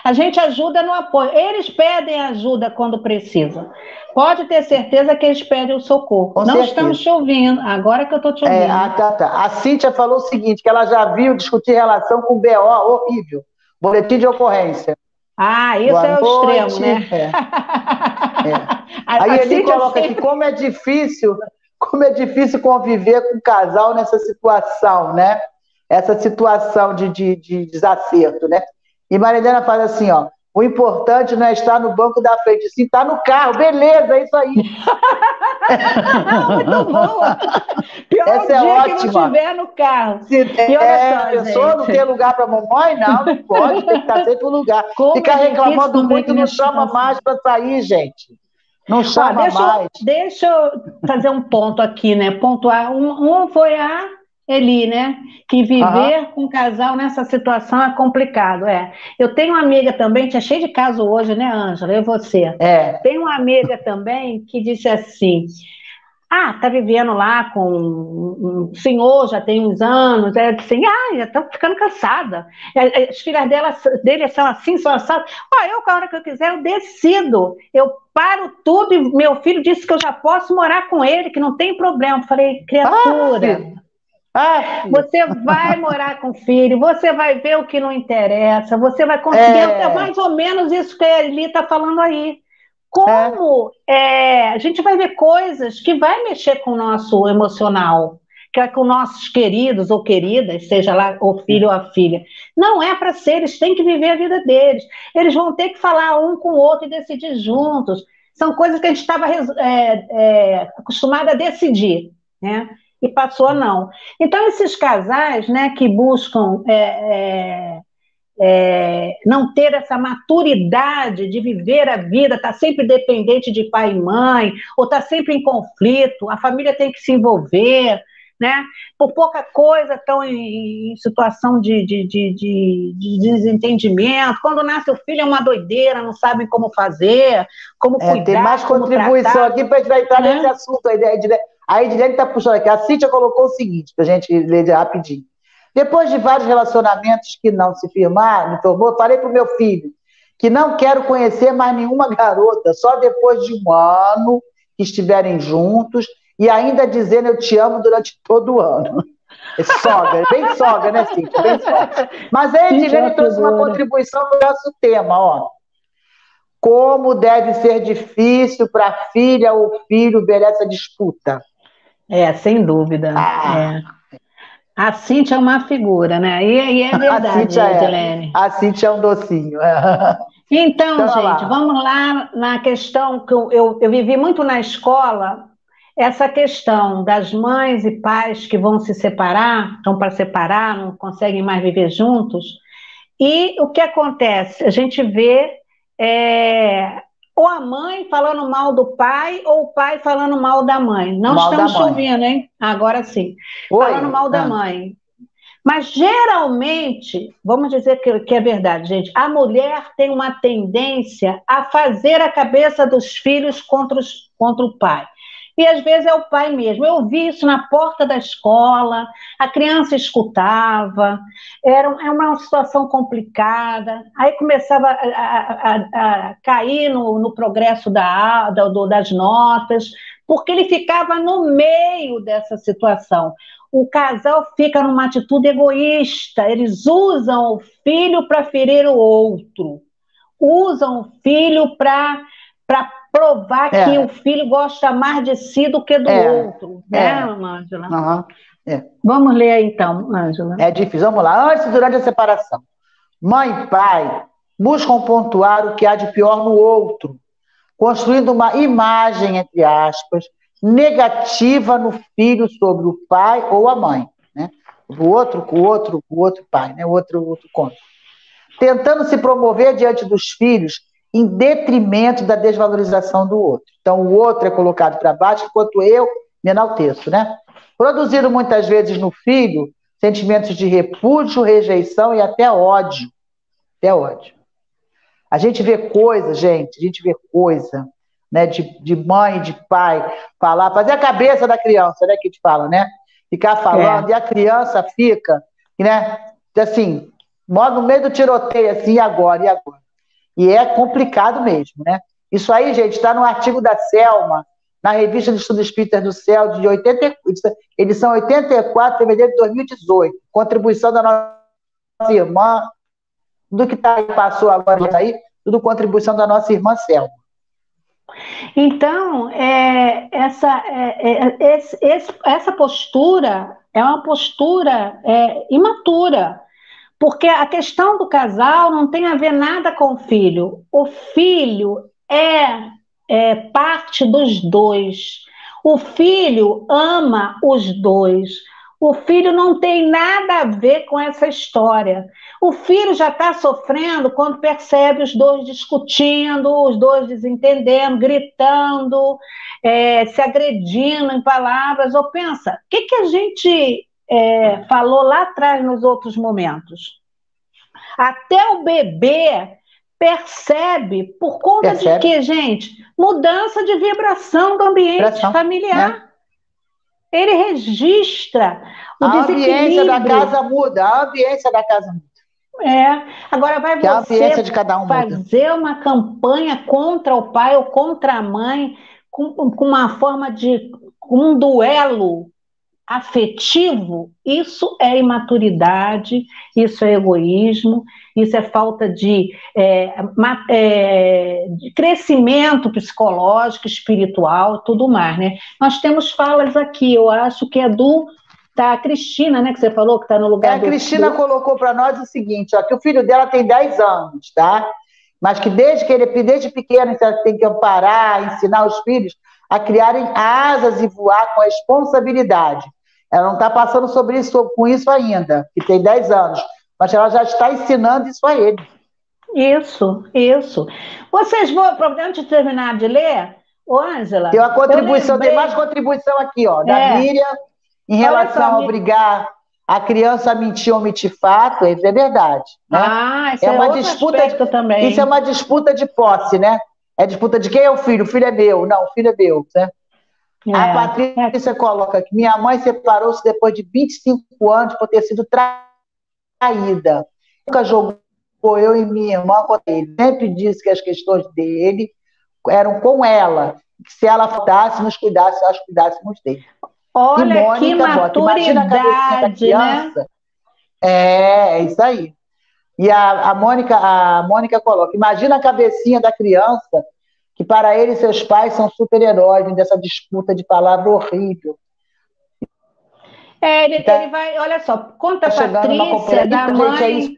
A gente ajuda no apoio. Eles pedem ajuda quando precisam. Pode ter certeza que eles pedem o socorro. Com Não certeza. estamos te ouvindo. Agora que eu estou te é, ouvindo. É, ah, tá, tá. A Cíntia falou o seguinte: que ela já viu discutir relação com o BO horrível. Boletim de ocorrência. Ah, isso Boa é o noite. extremo, né? É. É. Aí ele coloca sempre... que como é difícil como é difícil conviver com o casal nessa situação, né? Essa situação de, de, de desacerto, né? E Marilena fala assim, ó, o importante não é estar no banco da frente, sim estar no carro, beleza, é isso aí. Muito boa. Pior Essa é ótima. que não estiver no carro. Se, é, só, a pessoa gente. não tem lugar para mamãe, não, não pode, tem que estar sempre no lugar. Como Ficar é reclamando muito não chama mais para sair, gente. Não chama deixa, mais. Deixa eu fazer um ponto aqui, né? Pontuar. Um, um foi a Eli, né? Que viver uhum. com um casal nessa situação é complicado. É. Eu tenho uma amiga também, tinha cheio de caso hoje, né, Ângela? Eu e você. É. Tem uma amiga também que disse assim: ah, tá vivendo lá com um senhor, já tem uns anos, é assim, ah, já tô ficando cansada. É, é, as filhas dela, dele são assim, são assadas. Ó, eu, a hora que eu quiser, eu decido. Eu paro tudo e meu filho disse que eu já posso morar com ele, que não tem problema. Eu falei, criatura. Ah, ah, você vai morar com o filho, você vai ver o que não interessa, você vai conseguir. É, é mais ou menos isso que a Eli está falando aí como é. É, a gente vai ver coisas que vai mexer com o nosso emocional, que é com nossos queridos ou queridas, seja lá o filho ou a filha. Não é para ser, eles têm que viver a vida deles. Eles vão ter que falar um com o outro e decidir juntos. São coisas que a gente estava é, é, acostumado a decidir, né? E passou a não. Então, esses casais né, que buscam é, é não ter essa maturidade de viver a vida, estar tá sempre dependente de pai e mãe, ou estar tá sempre em conflito, a família tem que se envolver, né? Por pouca coisa estão em, em situação de, de, de, de, desentendimento. Quando nasce o filho é uma doideira, não sabem como fazer, como é, cuidar. Tem mais contribuição tratar, aqui para a gente entrar né? nesse assunto. A Edilene está puxando aqui. A Cíntia colocou o seguinte, para a gente ler rapidinho. Depois de vários relacionamentos que não se firmaram, me tornou, falei para o meu filho que não quero conhecer mais nenhuma garota, só depois de um ano que estiverem juntos e ainda dizendo eu te amo durante todo o ano. É sogra, bem sogra, né, Cíntia? Bem sogra. Mas aí, Edilene trouxe uma contribuição para o nosso tema, ó. Como deve ser difícil para a filha ou filho ver essa disputa. É, sem dúvida. Ah. É. A Cintia é uma figura, né? E, e é verdade, a Cíntia É. A Cintia é um docinho. Então, então gente, lá. vamos lá na questão que eu, eu, eu vivi muito na escola, essa questão das mães e pais que vão se separar, estão para separar, não conseguem mais viver juntos. E o que acontece? A gente vê é, ou a mãe falando mal do pai, ou o pai falando mal da mãe. Não mal estamos ouvindo, hein? Agora sim. Oi? Falando mal da ah. mãe. Mas geralmente, vamos dizer que, que, é verdade, gente, a mulher tem uma tendência a fazer a cabeça dos filhos contra, os, contra o pai e às vezes é o pai mesmo. Eu vi isso na porta da escola, a criança escutava, era é uma situação complicada, aí começava a, a, a, a cair no, no progresso da, da, das notas, porque ele ficava no meio dessa situação. o casal fica numa atitude egoísta, eles usam o filho para ferir o outro, usam o filho para provar é. que o filho gosta mais de si do que do é. outro, né, é. Ângela? Uhum. Vamos ler aí, então, Ângela. É difícil, vamos lá. Antes e durante a separação. Mãe e pai buscam pontuar o que há de pior no outro, construindo uma imagem, entre aspas, negativa no filho sobre o pai ou a mãe, né? O outro com o outro, com o outro pai, né? O outro, outro contra. Tentando se promover diante dos filhos em detrimento da desvalorização do outro. Então, o outro é colocado para baixo, enquanto eu me enalteço, né? Produzindo muitas vezes no filho sentimentos de repúdio, rejeição e até ódio. Até ódio. A gente vê coisa, gente, a gente vê coisa né, de, de mãe, de pai, falar, fazer a cabeça da criança, né, que te fala, né? Ficar falando, é. e a criança fica, né, assim, mora no meio do tiroteio, assim, e agora, e agora? E é complicado mesmo, né? Isso aí, gente, está no artigo da Selma, na revista de Estudos Espíritas do Céu, de 80, edição 84, fevereiro de 2018. Contribuição da nossa irmã, do que tá, passou agora aí, tudo contribuição da nossa irmã Selma. Então, é, essa, é, é, esse, essa postura é uma postura é, imatura, porque a questão do casal não tem a ver nada com o filho. O filho é, é parte dos dois. O filho ama os dois. O filho não tem nada a ver com essa história. O filho já está sofrendo quando percebe os dois discutindo, os dois desentendendo, gritando, é, se agredindo em palavras. Ou pensa, o que, que a gente é, falou lá atrás nos outros momentos? Até o bebê percebe, por conta percebe. de quê, gente? Mudança de vibração do ambiente Vibração, familiar. Né? ele registra o a ambiência da casa muda, a ambiência da casa muda. É, agora vai que você um fazer muda. uma campanha contra o pai ou contra a mãe com, com uma forma de um duelo afetivo, isso é imaturidade, isso é egoísmo, isso é falta de, é, é, de, crescimento psicológico, espiritual, tudo mais, né? Nós temos falas aqui, eu acho que é do tá a Cristina, né, que você falou que está no lugar é, a. Cristina colocou para nós o seguinte, ó, que o filho dela tem 10 anos, tá? Mas que desde que ele desde pequeno ela tem que amparar, ensinar os filhos a criarem asas e voar com responsabilidade ela não está passando sobre isso, com isso ainda, que tem 10 anos, mas ela já está ensinando isso a ele. Isso, isso. Vocês vão, antes de terminar de ler, ô Ângela. Tem uma contribuição, tem mais contribuição aqui, ó, da é. Miriam, em relação a obrigar a criança a mentir ou omitir fato, isso é verdade. Né? Ah, isso é, é uma disputa de, também. Isso é uma disputa de posse, né? É disputa de quem é o filho? O filho é meu. Não, o filho é meu. Né? É, a Patrícia coloca que minha mãe separou-se depois de 25 anos por ter sido traída. Nunca jogou eu e minha irmã contra ele. Sempre disse que as questões dele eram com ela. Que se ela faltasse, nos cuidasse, nós cuidássemos dele. Olha e Mônica, que maturidade, né? É, é isso aí. E a, a, Mônica, a Mônica coloca: imagina a cabecinha da criança que para ele seus pais são super-heróis dessa disputa de palavra horrível. É, ele, tá, ele vai, olha só, conta tá a Patrícia da mãe... é isso,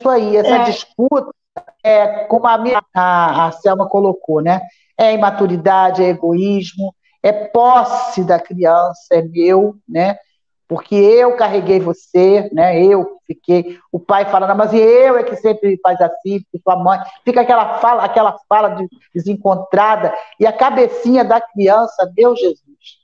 isso aí, essa é. disputa, é, como a, minha, a, a Selma colocou, né? É imaturidade, é egoísmo, é posse da criança, é meu, né? Porque eu carreguei você, né? Eu fiquei. O pai falando, mas eu é que sempre faz assim, sua mãe. Fica aquela fala, aquela fala desencontrada e a cabecinha da criança, Deus Jesus.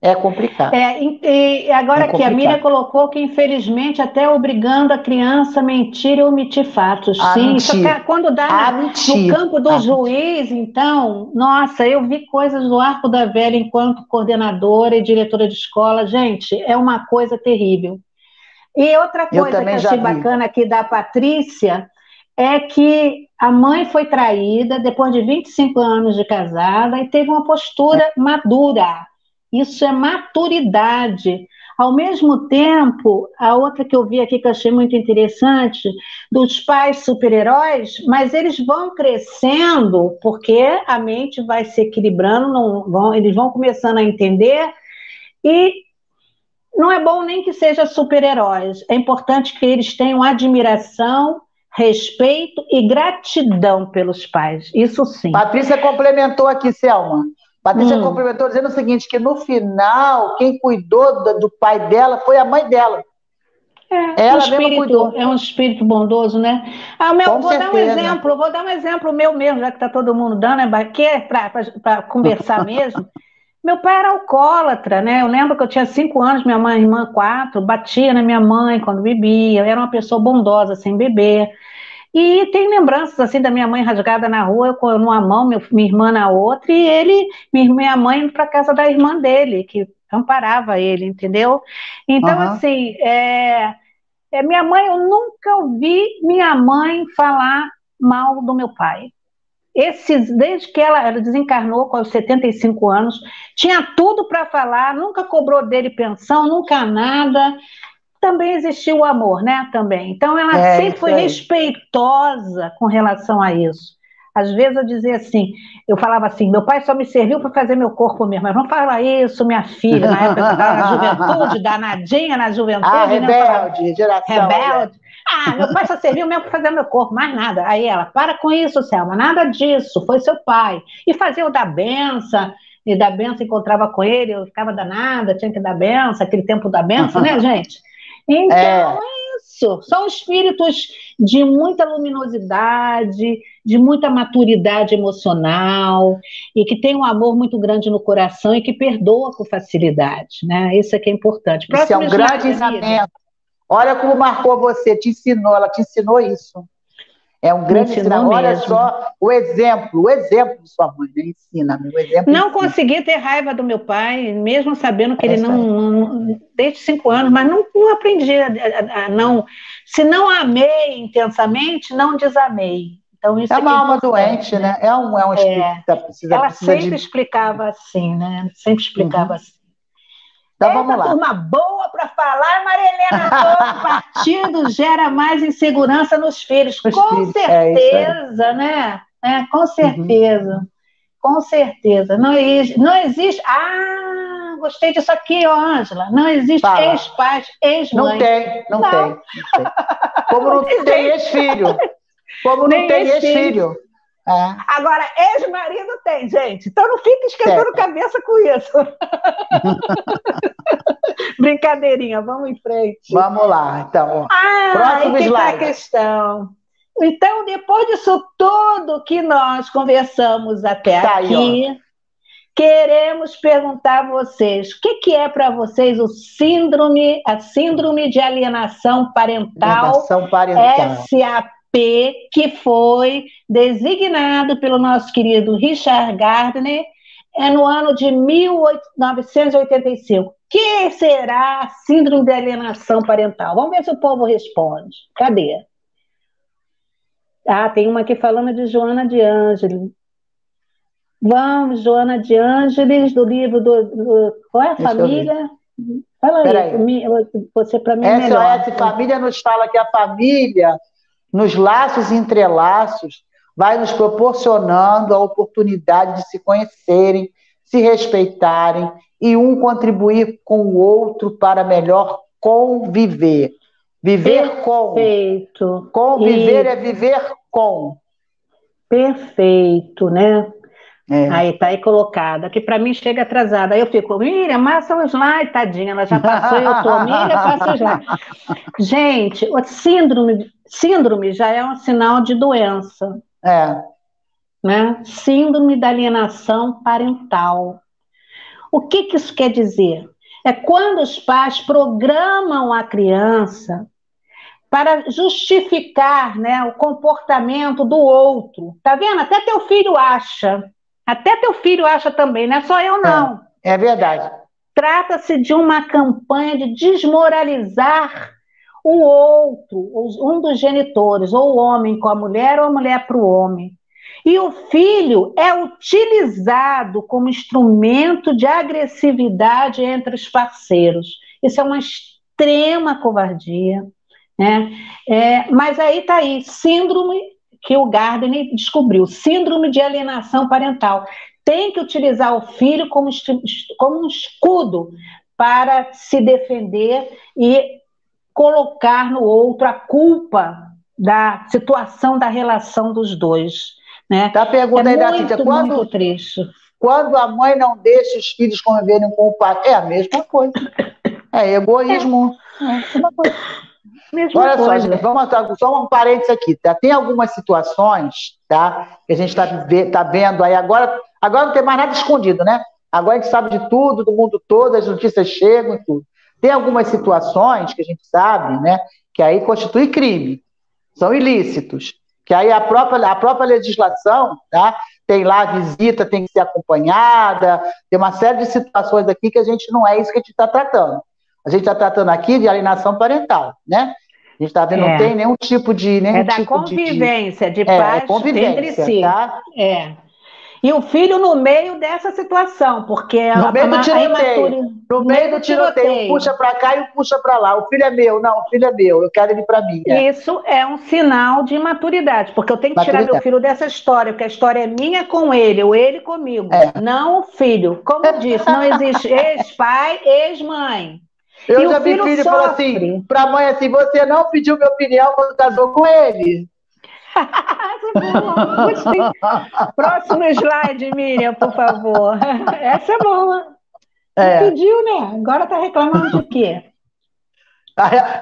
É complicado. É, e agora é que a Miriam colocou que, infelizmente, até obrigando a criança a mentir ou omitir fatos. A Sim, mentir. quando dá na, no campo do a juiz, mentir. então, nossa, eu vi coisas do Arco da Velha enquanto coordenadora e diretora de escola. Gente, é uma coisa terrível. E outra coisa que achei vi. bacana aqui da Patrícia é que a mãe foi traída depois de 25 anos de casada e teve uma postura é. madura isso é maturidade. Ao mesmo tempo, a outra que eu vi aqui que eu achei muito interessante, dos pais super-heróis, mas eles vão crescendo porque a mente vai se equilibrando, não vão, eles vão começando a entender e não é bom nem que seja super-heróis, é importante que eles tenham admiração respeito e gratidão pelos pais. Isso sim. Patrícia complementou aqui, Selma. Patrícia hum. complementou dizendo o seguinte: que no final, quem cuidou do, do pai dela foi a mãe dela. É, Ela um espírito, é um espírito bondoso, né? Ah, meu, vou certeza. dar um exemplo, vou dar um exemplo meu mesmo, já que está todo mundo dando, né? É para conversar mesmo. Meu pai era alcoólatra, né? Eu lembro que eu tinha cinco anos, minha mãe, irmã quatro, batia na minha mãe quando bebia. Eu era uma pessoa bondosa, sem beber. E tem lembranças assim da minha mãe rasgada na rua, com uma mão, meu, minha irmã na outra, e ele, minha mãe indo para casa da irmã dele, que amparava ele, entendeu? Então, uhum. assim, é, é, minha mãe, eu nunca ouvi minha mãe falar mal do meu pai. Esses, desde que ela, ela desencarnou com os 75 anos, tinha tudo para falar, nunca cobrou dele pensão, nunca nada também existiu o amor, né? Também. Então ela é, sempre foi respeitosa com relação a isso. Às vezes eu dizia assim, eu falava assim, meu pai só me serviu para fazer meu corpo mesmo, mas não fala isso, minha filha, na época da juventude, danadinha na juventude. Ah, né? rebelde, né? geração. Rebelde. Ah, meu pai só serviu mesmo para fazer meu corpo, mais nada. Aí ela, para com isso, Selma, nada disso, foi seu pai. E fazia o da benção, e da benção encontrava com ele, eu ficava danada, tinha que dar benção, aquele tempo da benção, né, gente? Então, é. é isso. São espíritos de muita luminosidade, de muita maturidade emocional e que tem um amor muito grande no coração e que perdoa com facilidade, né? Isso é que é importante. Isso é um grande ensinamento. Olha como marcou você, te ensinou, ela te ensinou isso. É um grande ensinamento. Olha só o exemplo, o exemplo de sua mãe, né? ensina o exemplo. Não ensina. consegui ter raiva do meu pai, mesmo sabendo que é ele não, não, desde cinco anos, mas não, não aprendi a, a, a, não. Se não amei intensamente, não desamei. Então, isso é uma alma doente, né? né? É um, é um espírito é. precisa, Ela precisa sempre de... explicava assim, né? Sempre explicava uhum. assim. Então vamos lá. turma boa para falar, Maria Helena, todo partido gera mais insegurança nos filhos. Os com filhos, é certeza, é né? É, com certeza. Uhum. Com certeza. Não, não existe. Ah, gostei disso aqui, ó, Ângela. Não existe ex-pais, ex-mães. Não tem, não, não. Tem, não tem. Como não, não tem ex-filho. Como não tem ex-filho. É. Agora, ex-marido tem, gente. Então não fica esquentando cabeça com isso. Brincadeirinha, vamos em frente. Vamos lá, então. Ah, Próximo aí slide. Tá a questão. Então, depois disso tudo que nós conversamos até tá aqui, aí, queremos perguntar a vocês, o que, que é para vocês o síndrome, a síndrome de alienação parental, alienação parental. SAP que foi designado pelo nosso querido Richard Gardner é no ano de 1985. Que será a síndrome de alienação parental? Vamos ver se o povo responde. Cadê? Ah, tem uma aqui falando de Joana de Ângeles. Vamos, Joana de Ângeles, do livro do. do qual é a Deixa família? Fala aí, aí. você para mim é melhor. SOS Família nos fala que a família nos laços e entrelaços, vai nos proporcionando a oportunidade de se conhecerem, se respeitarem e um contribuir com o outro para melhor conviver. Viver Perfeito. com. Conviver e... é viver com. Perfeito, né? É. Aí tá aí colocada, que para mim chega atrasada. Aí eu fico, Miriam, massa o slide, tadinha, ela já passou, eu tô, Miriam, passa o slide. Gente, o síndrome, síndrome já é um sinal de doença. É. Né? Síndrome da alienação parental. O que, que isso quer dizer? É quando os pais programam a criança para justificar né, o comportamento do outro. Tá vendo? Até teu filho acha até teu filho acha também, não é só eu, não. É, é verdade. Trata-se de uma campanha de desmoralizar o outro, um dos genitores, ou o homem com a mulher, ou a mulher para o homem. E o filho é utilizado como instrumento de agressividade entre os parceiros. Isso é uma extrema covardia. Né? É, mas aí está aí, síndrome que o Gardner descobriu, síndrome de alienação parental. Tem que utilizar o filho como, como um escudo para se defender e colocar no outro a culpa da situação da relação dos dois. Né? Tá a pergunta é aí da Cíntia, quando, muito triste. Quando a mãe não deixa os filhos conviverem com o pai, é a mesma coisa. É egoísmo. É, é a mesma coisa. Mesma Olha coisa. só, gente, vamos só um parênteses aqui, tá? Tem algumas situações, tá? Que a gente está tá vendo aí agora. Agora não tem mais nada escondido, né? Agora a gente sabe de tudo, do mundo todo, as notícias chegam e tudo. Tem algumas situações que a gente sabe, né? Que aí constitui crime, são ilícitos. Que aí a própria, a própria legislação, tá? Tem lá a visita, tem que ser acompanhada, tem uma série de situações aqui que a gente não é isso que a gente está tratando. A gente está tratando aqui de alienação parental, né? A gente está vendo, é. não tem nenhum tipo de. Nenhum é da tipo convivência, de, de, de é, paz convivência, entre si. Tá? É. E o filho no meio dessa situação, porque no a, meio do tiroteio, no meio do tiroteio, puxa para cá e puxa para lá. O filho é meu, não, o filho é meu, eu quero ele para mim. É. Isso é um sinal de maturidade, porque eu tenho que maturidade. tirar meu filho dessa história, porque a história é minha com ele, ou ele comigo, é. não o filho. Como eu disse, não existe ex-pai, ex-mãe. Eu e já vi filho, falou assim, para mãe assim, você não pediu minha opinião quando casou com ele. Próximo slide, Miriam, por favor. Essa é boa. É. Pediu, né? Agora tá reclamando de quê?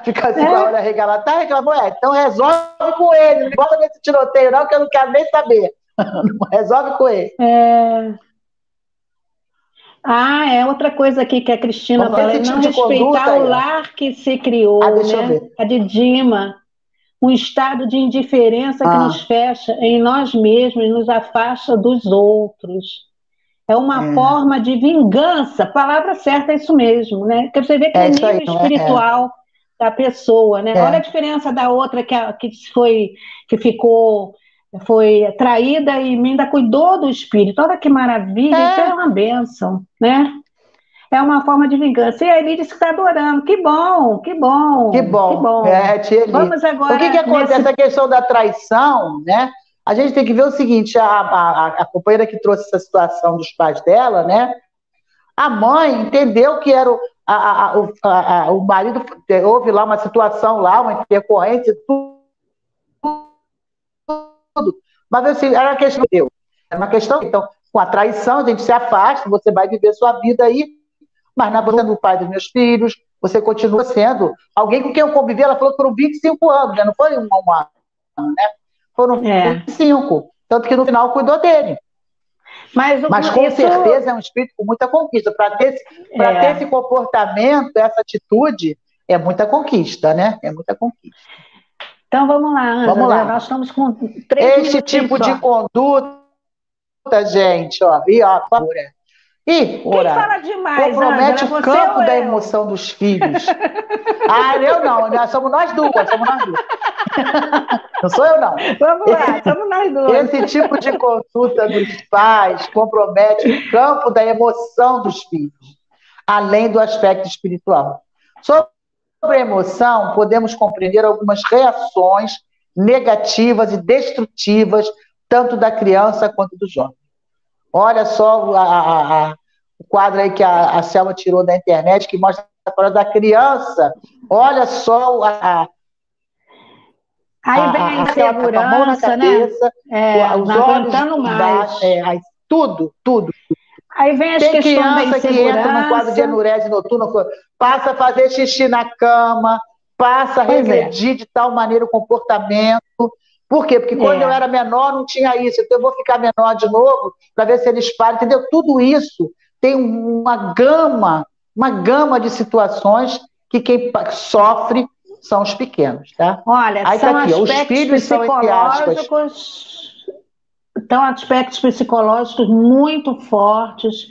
Fica assim é. com a olha regalada. Tá reclamando? É, então resolve com ele. Não bota nesse tiroteio, não, que eu não quero nem saber. resolve com ele. É... Ah, é outra coisa aqui que a Cristina fala, é não tipo respeitar o lar que se criou, ah, né? A de Dima, um estado de indiferença ah. que nos fecha em nós mesmos e nos afasta dos outros. É uma é. forma de vingança, palavra certa é isso mesmo, né? Que você vê que é, é nível aí, é? espiritual é. da pessoa, né? É. Olha a diferença da outra que, que foi, que ficou foi traída e ainda cuidou do espírito. Olha que maravilha, é. isso é uma bênção, né? É uma forma de vingança. E a Eli disse que está adorando. Que bom, que bom. Que bom. Que bom. É, Vamos agora. O que, que acontece? Nesse... A questão da traição, né? A gente tem que ver o seguinte: a, a, a companheira que trouxe essa situação dos pais dela, né? A mãe entendeu que era o, a, a, o marido, houve lá uma situação lá, uma intercorrência, tudo tudo. Mas assim, era uma questão de Deus. Era uma questão. Então, com a traição, a gente se afasta, você vai viver sua vida aí, mas você é o pai dos meus filhos, você continua sendo alguém com quem eu convivi, ela falou que foram 25 anos, né? Não foi um, um ano, né? Foram é. 25. Tanto que no final cuidou dele. Mas, Mas com isso... certeza é um espírito com muita conquista. Para ter, é. ter esse comportamento, essa atitude, é muita conquista, né? É muita conquista. Então vamos lá, Ângela. Vamos lá. Nós estamos com três Esse tipo de conduta, gente, ó, e ó, e ora, Quem fala demais, compromete Angela, o campo da emoção dos filhos. ah, eu não, né? somos nós duas, somos nós duas. não sou eu, não. Vamos lá, somos nós duas. Esse tipo de conduta dos pais compromete o campo da emoção dos filhos, além do aspecto espiritual. Sobre Sobre a emoção, podemos compreender algumas reações negativas e destrutivas, tanto da criança quanto do jovem. Olha só a, a, a, o quadro aí que a, Selma tirou da internet, que mostra a história da criança. Olha só a, Aí vem a, insegurança, a, né? É, os olhos mais. É, tudo, tudo. Aí vem as Tem criança que entra no quadro de enurese noturna, passa a fazer xixi na cama, passa a é. regredir é. de tal maneira o comportamento. Por quê? Porque quando é. eu era menor não tinha isso, então eu vou ficar menor de novo para ver se eles param, entendeu? Tudo isso tem uma gama, uma gama de situações que quem sofre são os pequenos, tá? Olha, Aí tá são tá aqui, os filhos são entre aspas então, aspectos psicológicos muito fortes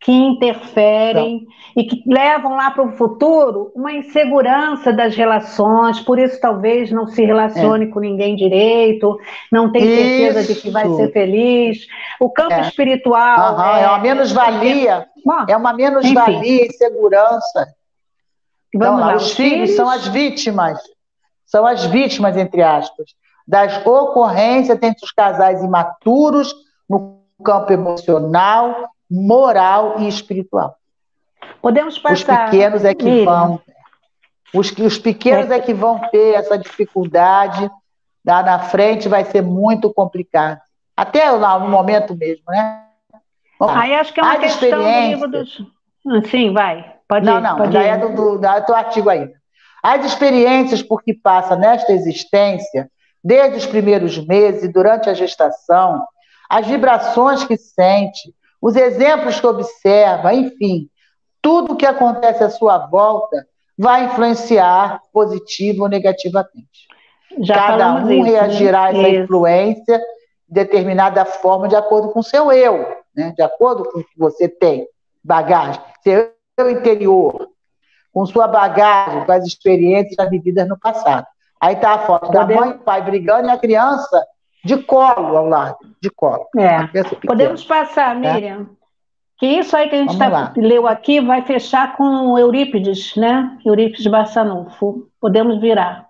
que interferem Não. e que levam lá para o futuro uma insegurança das relações, por isso talvez não se relacione é. com ninguém direito, não tem certeza de que vai ser feliz. O campo é. espiritual. Uhum, é, é, uma menos-valia, é uma menos-valia, insegurança. Então, lá, os, os filhos, filhos são as vítimas, são as vítimas, entre aspas, das ocorrências entre os casais imaturos no campo emocional, moral e espiritual. Podemos passar. Os pequenos é que Miriam. vão. Os, os pequenos é. é que vão ter essa dificuldade. Lá na frente vai ser muito complicado. Até lá no momento mesmo, né? Bom, Aí acho que é uma questão do livro dos. Ah, sim, vai. Pode não, ir, não, pode já ir. é do, do, do teu artigo ainda. As experiências por que passa nesta existência, desde os primeiros meses e durante a gestação, as vibrações que sente, os exemplos que observa, enfim, tudo que acontece à sua volta vai influenciar positivo ou negativamente. Já Cada um isso, reagirá né? a essa isso. influência de determinada forma de acordo com o seu eu, né? de acordo com o que você tem, bagagem, seu interior, com sua bagagem, com as experiências já vividas no passado. Aí está a foto da mãe e pai brigando e a criança de colo ao lado, de colo. É. Podemos passar, né? Miriam. Que isso aí que a gente tá, leu aqui vai fechar com Eurípides, né? Eurípides Bassanufo. Podemos virar.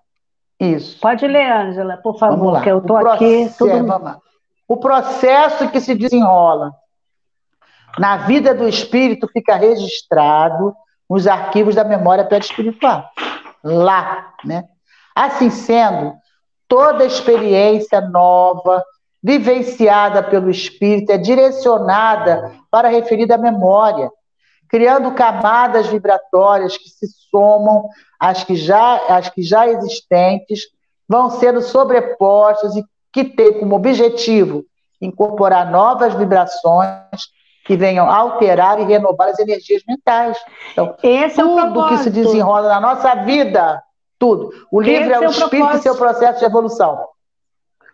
Isso. Pode ler, Ângela, por favor, que eu estou aqui. Tudo... O processo que se desenrola na vida do espírito fica registrado nos arquivos da memória perispiritual. Lá, né? Assim sendo, toda experiência nova, vivenciada pelo espírito, é direcionada para a referida memória, criando camadas vibratórias que se somam às que já, às que já existentes, vão sendo sobrepostas e que têm como objetivo incorporar novas vibrações que venham alterar e renovar as energias mentais. Então, Esse tudo é que se desenrola na nossa vida, tudo. O livro Esse é o é espírito e seu processo de evolução.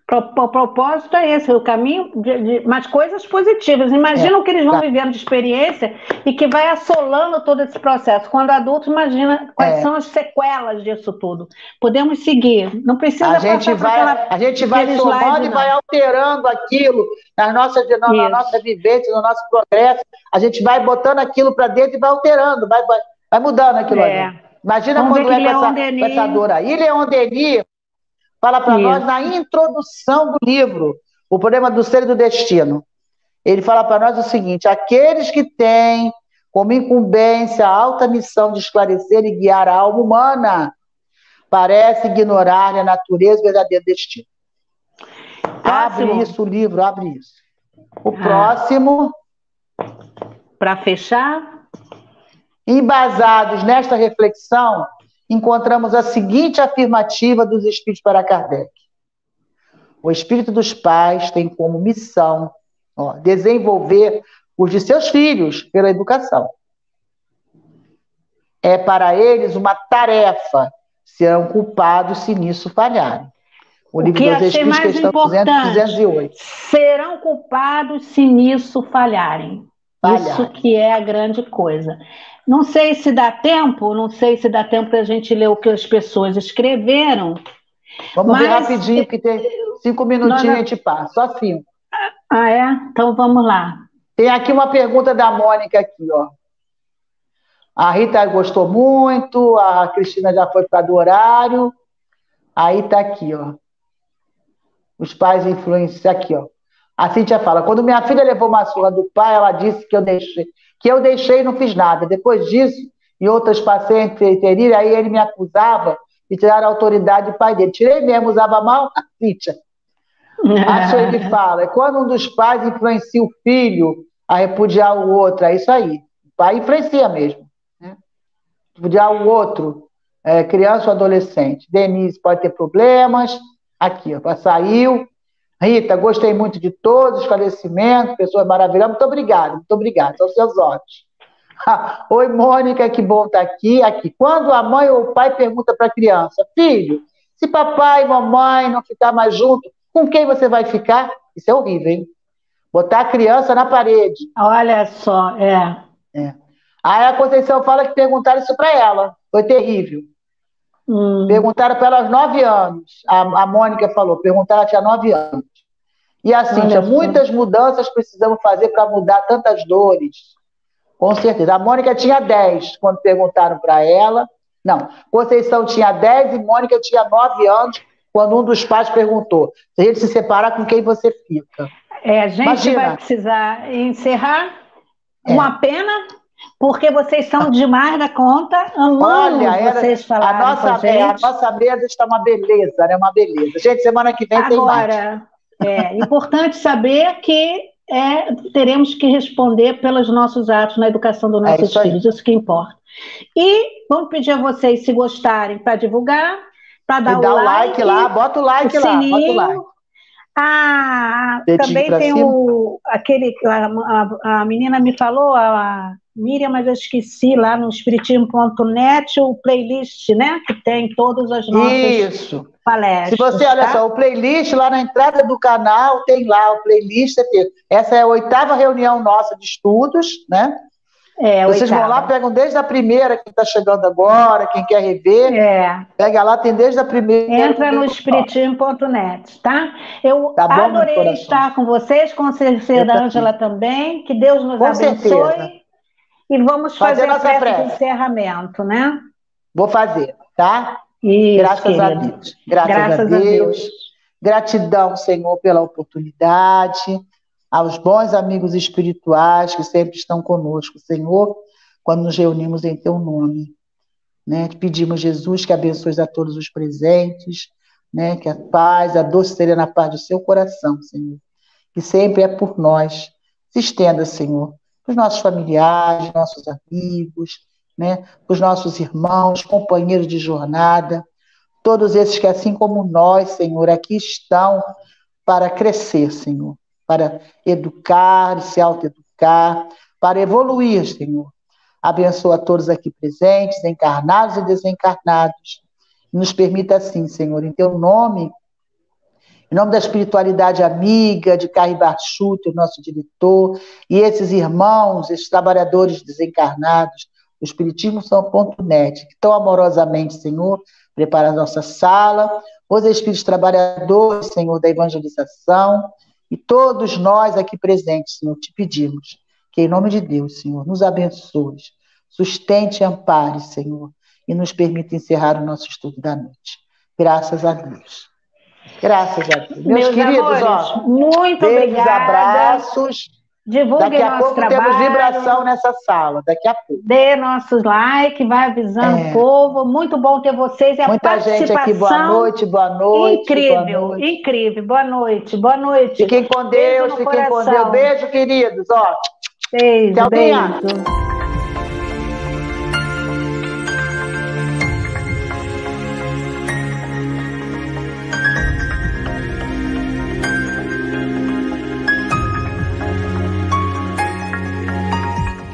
O propósito é esse, o caminho, de, de, mas coisas positivas. Imagina é, o que eles vão tá. vivendo de experiência e que vai assolando todo esse processo. Quando adulto, imagina quais é. são as sequelas disso tudo. Podemos seguir. Não precisa a gente vai aquela, A gente vai somando e vai alterando aquilo nas nossas, na, na nossa vivência, no nosso progresso. A gente vai botando aquilo para dentro e vai alterando, vai, vai, vai mudando aquilo é. ali. Imagina Vamos quando é com essa, com essa dor aí. Leon Denis fala para nós na introdução do livro, O Problema do Ser e do Destino. Ele fala para nós o seguinte: aqueles que têm como incumbência a alta missão de esclarecer e guiar a alma humana, parece ignorar a natureza e o verdadeiro destino. Próximo. Abre isso, o livro, abre isso. O ah. próximo. Para fechar. Embasados nesta reflexão, encontramos a seguinte afirmativa dos espíritos para Kardec. O espírito dos pais tem como missão ó, desenvolver os de seus filhos pela educação. É para eles uma tarefa, serão culpados se nisso falharem. O, livro que dos Espíritos, mais questão 200, 208. Serão culpados se nisso falharem. falharem. Isso que é a grande coisa. Não sei se dá tempo, não sei se dá tempo para a gente ler o que as pessoas escreveram. Vamos mas... ver rapidinho, que tem cinco minutinhos não, não... a gente passa, só cinco. Ah, é? Então vamos lá. Tem aqui uma pergunta da Mônica aqui, ó. A Rita gostou muito, a Cristina já foi para do horário. Aí tá aqui, ó. Os pais influenciam aqui, ó. A Cíntia fala: quando minha filha levou uma surra do pai, ela disse que eu deixei, que eu deixei e não fiz nada. Depois disso, e outras pacientes feriram, aí ele me acusava de tirar a autoridade do pai dele. Tirei mesmo, usava mal a Cíntia. Acho ele fala, é quando um dos pais influencia o filho a repudiar o outro, é isso aí. O pai influencia mesmo. Né? Repudiar o outro, é, criança ou adolescente. Denise pode ter problemas. Aqui, ó, saiu. Rita, gostei muito de todos os esclarecimentos, pessoas maravilhosas. Muito obrigada, muito obrigada. São seus olhos. Oi, Mônica, que bom estar aqui. Aqui. Quando a mãe ou o pai pergunta para a criança, filho, se papai e mamãe não ficar mais junto, com quem você vai ficar? Isso é horrível, hein? Botar a criança na parede. Olha só, é. é. Aí a Conceição fala que perguntaram isso para ela. Foi terrível. Hum. Perguntaram para ela aos nove anos. A, a Mônica falou, perguntaram, ela tinha nove anos. E assim, tinha muitas mudanças precisamos fazer para mudar tantas dores. Com certeza. A Mônica tinha dez quando perguntaram para ela. Não, Conceição tinha 10 e Mônica tinha 9 anos, quando um dos pais perguntou: se a gente se separar, com quem você fica? É, a gente Imagina. vai precisar encerrar. É. Uma pena, porque vocês são demais da conta. Amamos Olha, era, vocês falarem a nossa, com a, a nossa mesa está uma beleza, né? Uma beleza. Gente, semana que vem Agora, tem mais. Agora, é importante saber que é, teremos que responder pelos nossos atos na educação dos é nossos é isso filhos, isso que importa. E vamos pedir a vocês, se gostarem, para divulgar, para dar, o like, like, lá, bota o like o lá, sininho. bota o like. Ah, também tem cima. o aquele a, a, a, menina me falou, a Miriam, mas eu esqueci lá no espiritismo.net o playlist, né? Que tem todas as nossas Isso. palestras. Se você, olha tá? só, o playlist lá na entrada do canal tem lá o playlist. Essa é a oitava reunião nossa de estudos, né? É, Vocês oitava. vão lá, pegam desde a primeira, quem está chegando agora, quem quer rever. É. Pega lá, tem desde a primeira. Entra no espiritismo.net, tá? Eu tá bom, adorei estar com vocês, com certeza Ângela também. Que Deus nos com abençoe. Certeza. E vamos fazer, fazer a prece de encerramento, né? Vou fazer, tá? Isso, Graças querido. a Deus. Graças, Graças a, Deus. a Deus. Gratidão, Senhor, pela oportunidade aos bons amigos espirituais que sempre estão conosco, Senhor, quando nos reunimos em Teu nome. Né? Pedimos, Jesus, que abençoe a todos os presentes, né? que a paz, a doce serena paz do seu coração, Senhor, que sempre é por nós. Se estenda, Senhor, para os nossos familiares, nossos amigos, né? para os nossos irmãos, companheiros de jornada, todos esses que, assim como nós, Senhor, aqui estão para crescer, Senhor para educar, se autoeducar, para evoluir, Senhor. Abençoa todos aqui presentes, encarnados e desencarnados. E nos permita assim, Senhor, em teu nome, em nome da espiritualidade amiga, de Carri Barchuto, nosso diretor, e esses irmãos, esses trabalhadores desencarnados, o Espiritismo São.net, que tão amorosamente, Senhor, prepara a nossa sala, os Espíritos Trabalhadores, Senhor, da evangelização, e todos nós aqui presentes, Senhor, te pedimos que, em nome de Deus, Senhor, nos abençoe, sustente e ampare, Senhor, e nos permita encerrar o nosso estudo da noite. Graças a Deus. Graças a Deus. Meus, Meus queridos, amores, ó, muito beijos, obrigada. abraços. Divulgue Daqui a pouco trabalho. temos vibração nessa sala, daqui a pouco. Dê nossos likes, vai avisando é. o povo. Muito bom ter vocês. É Muita gente aqui, boa noite, boa noite. Incrível, boa noite. incrível. Boa noite, boa noite. Fiquem com Deus, fiquem coração. com Deus. Beijo, queridos. Ó. Beijo, beijo.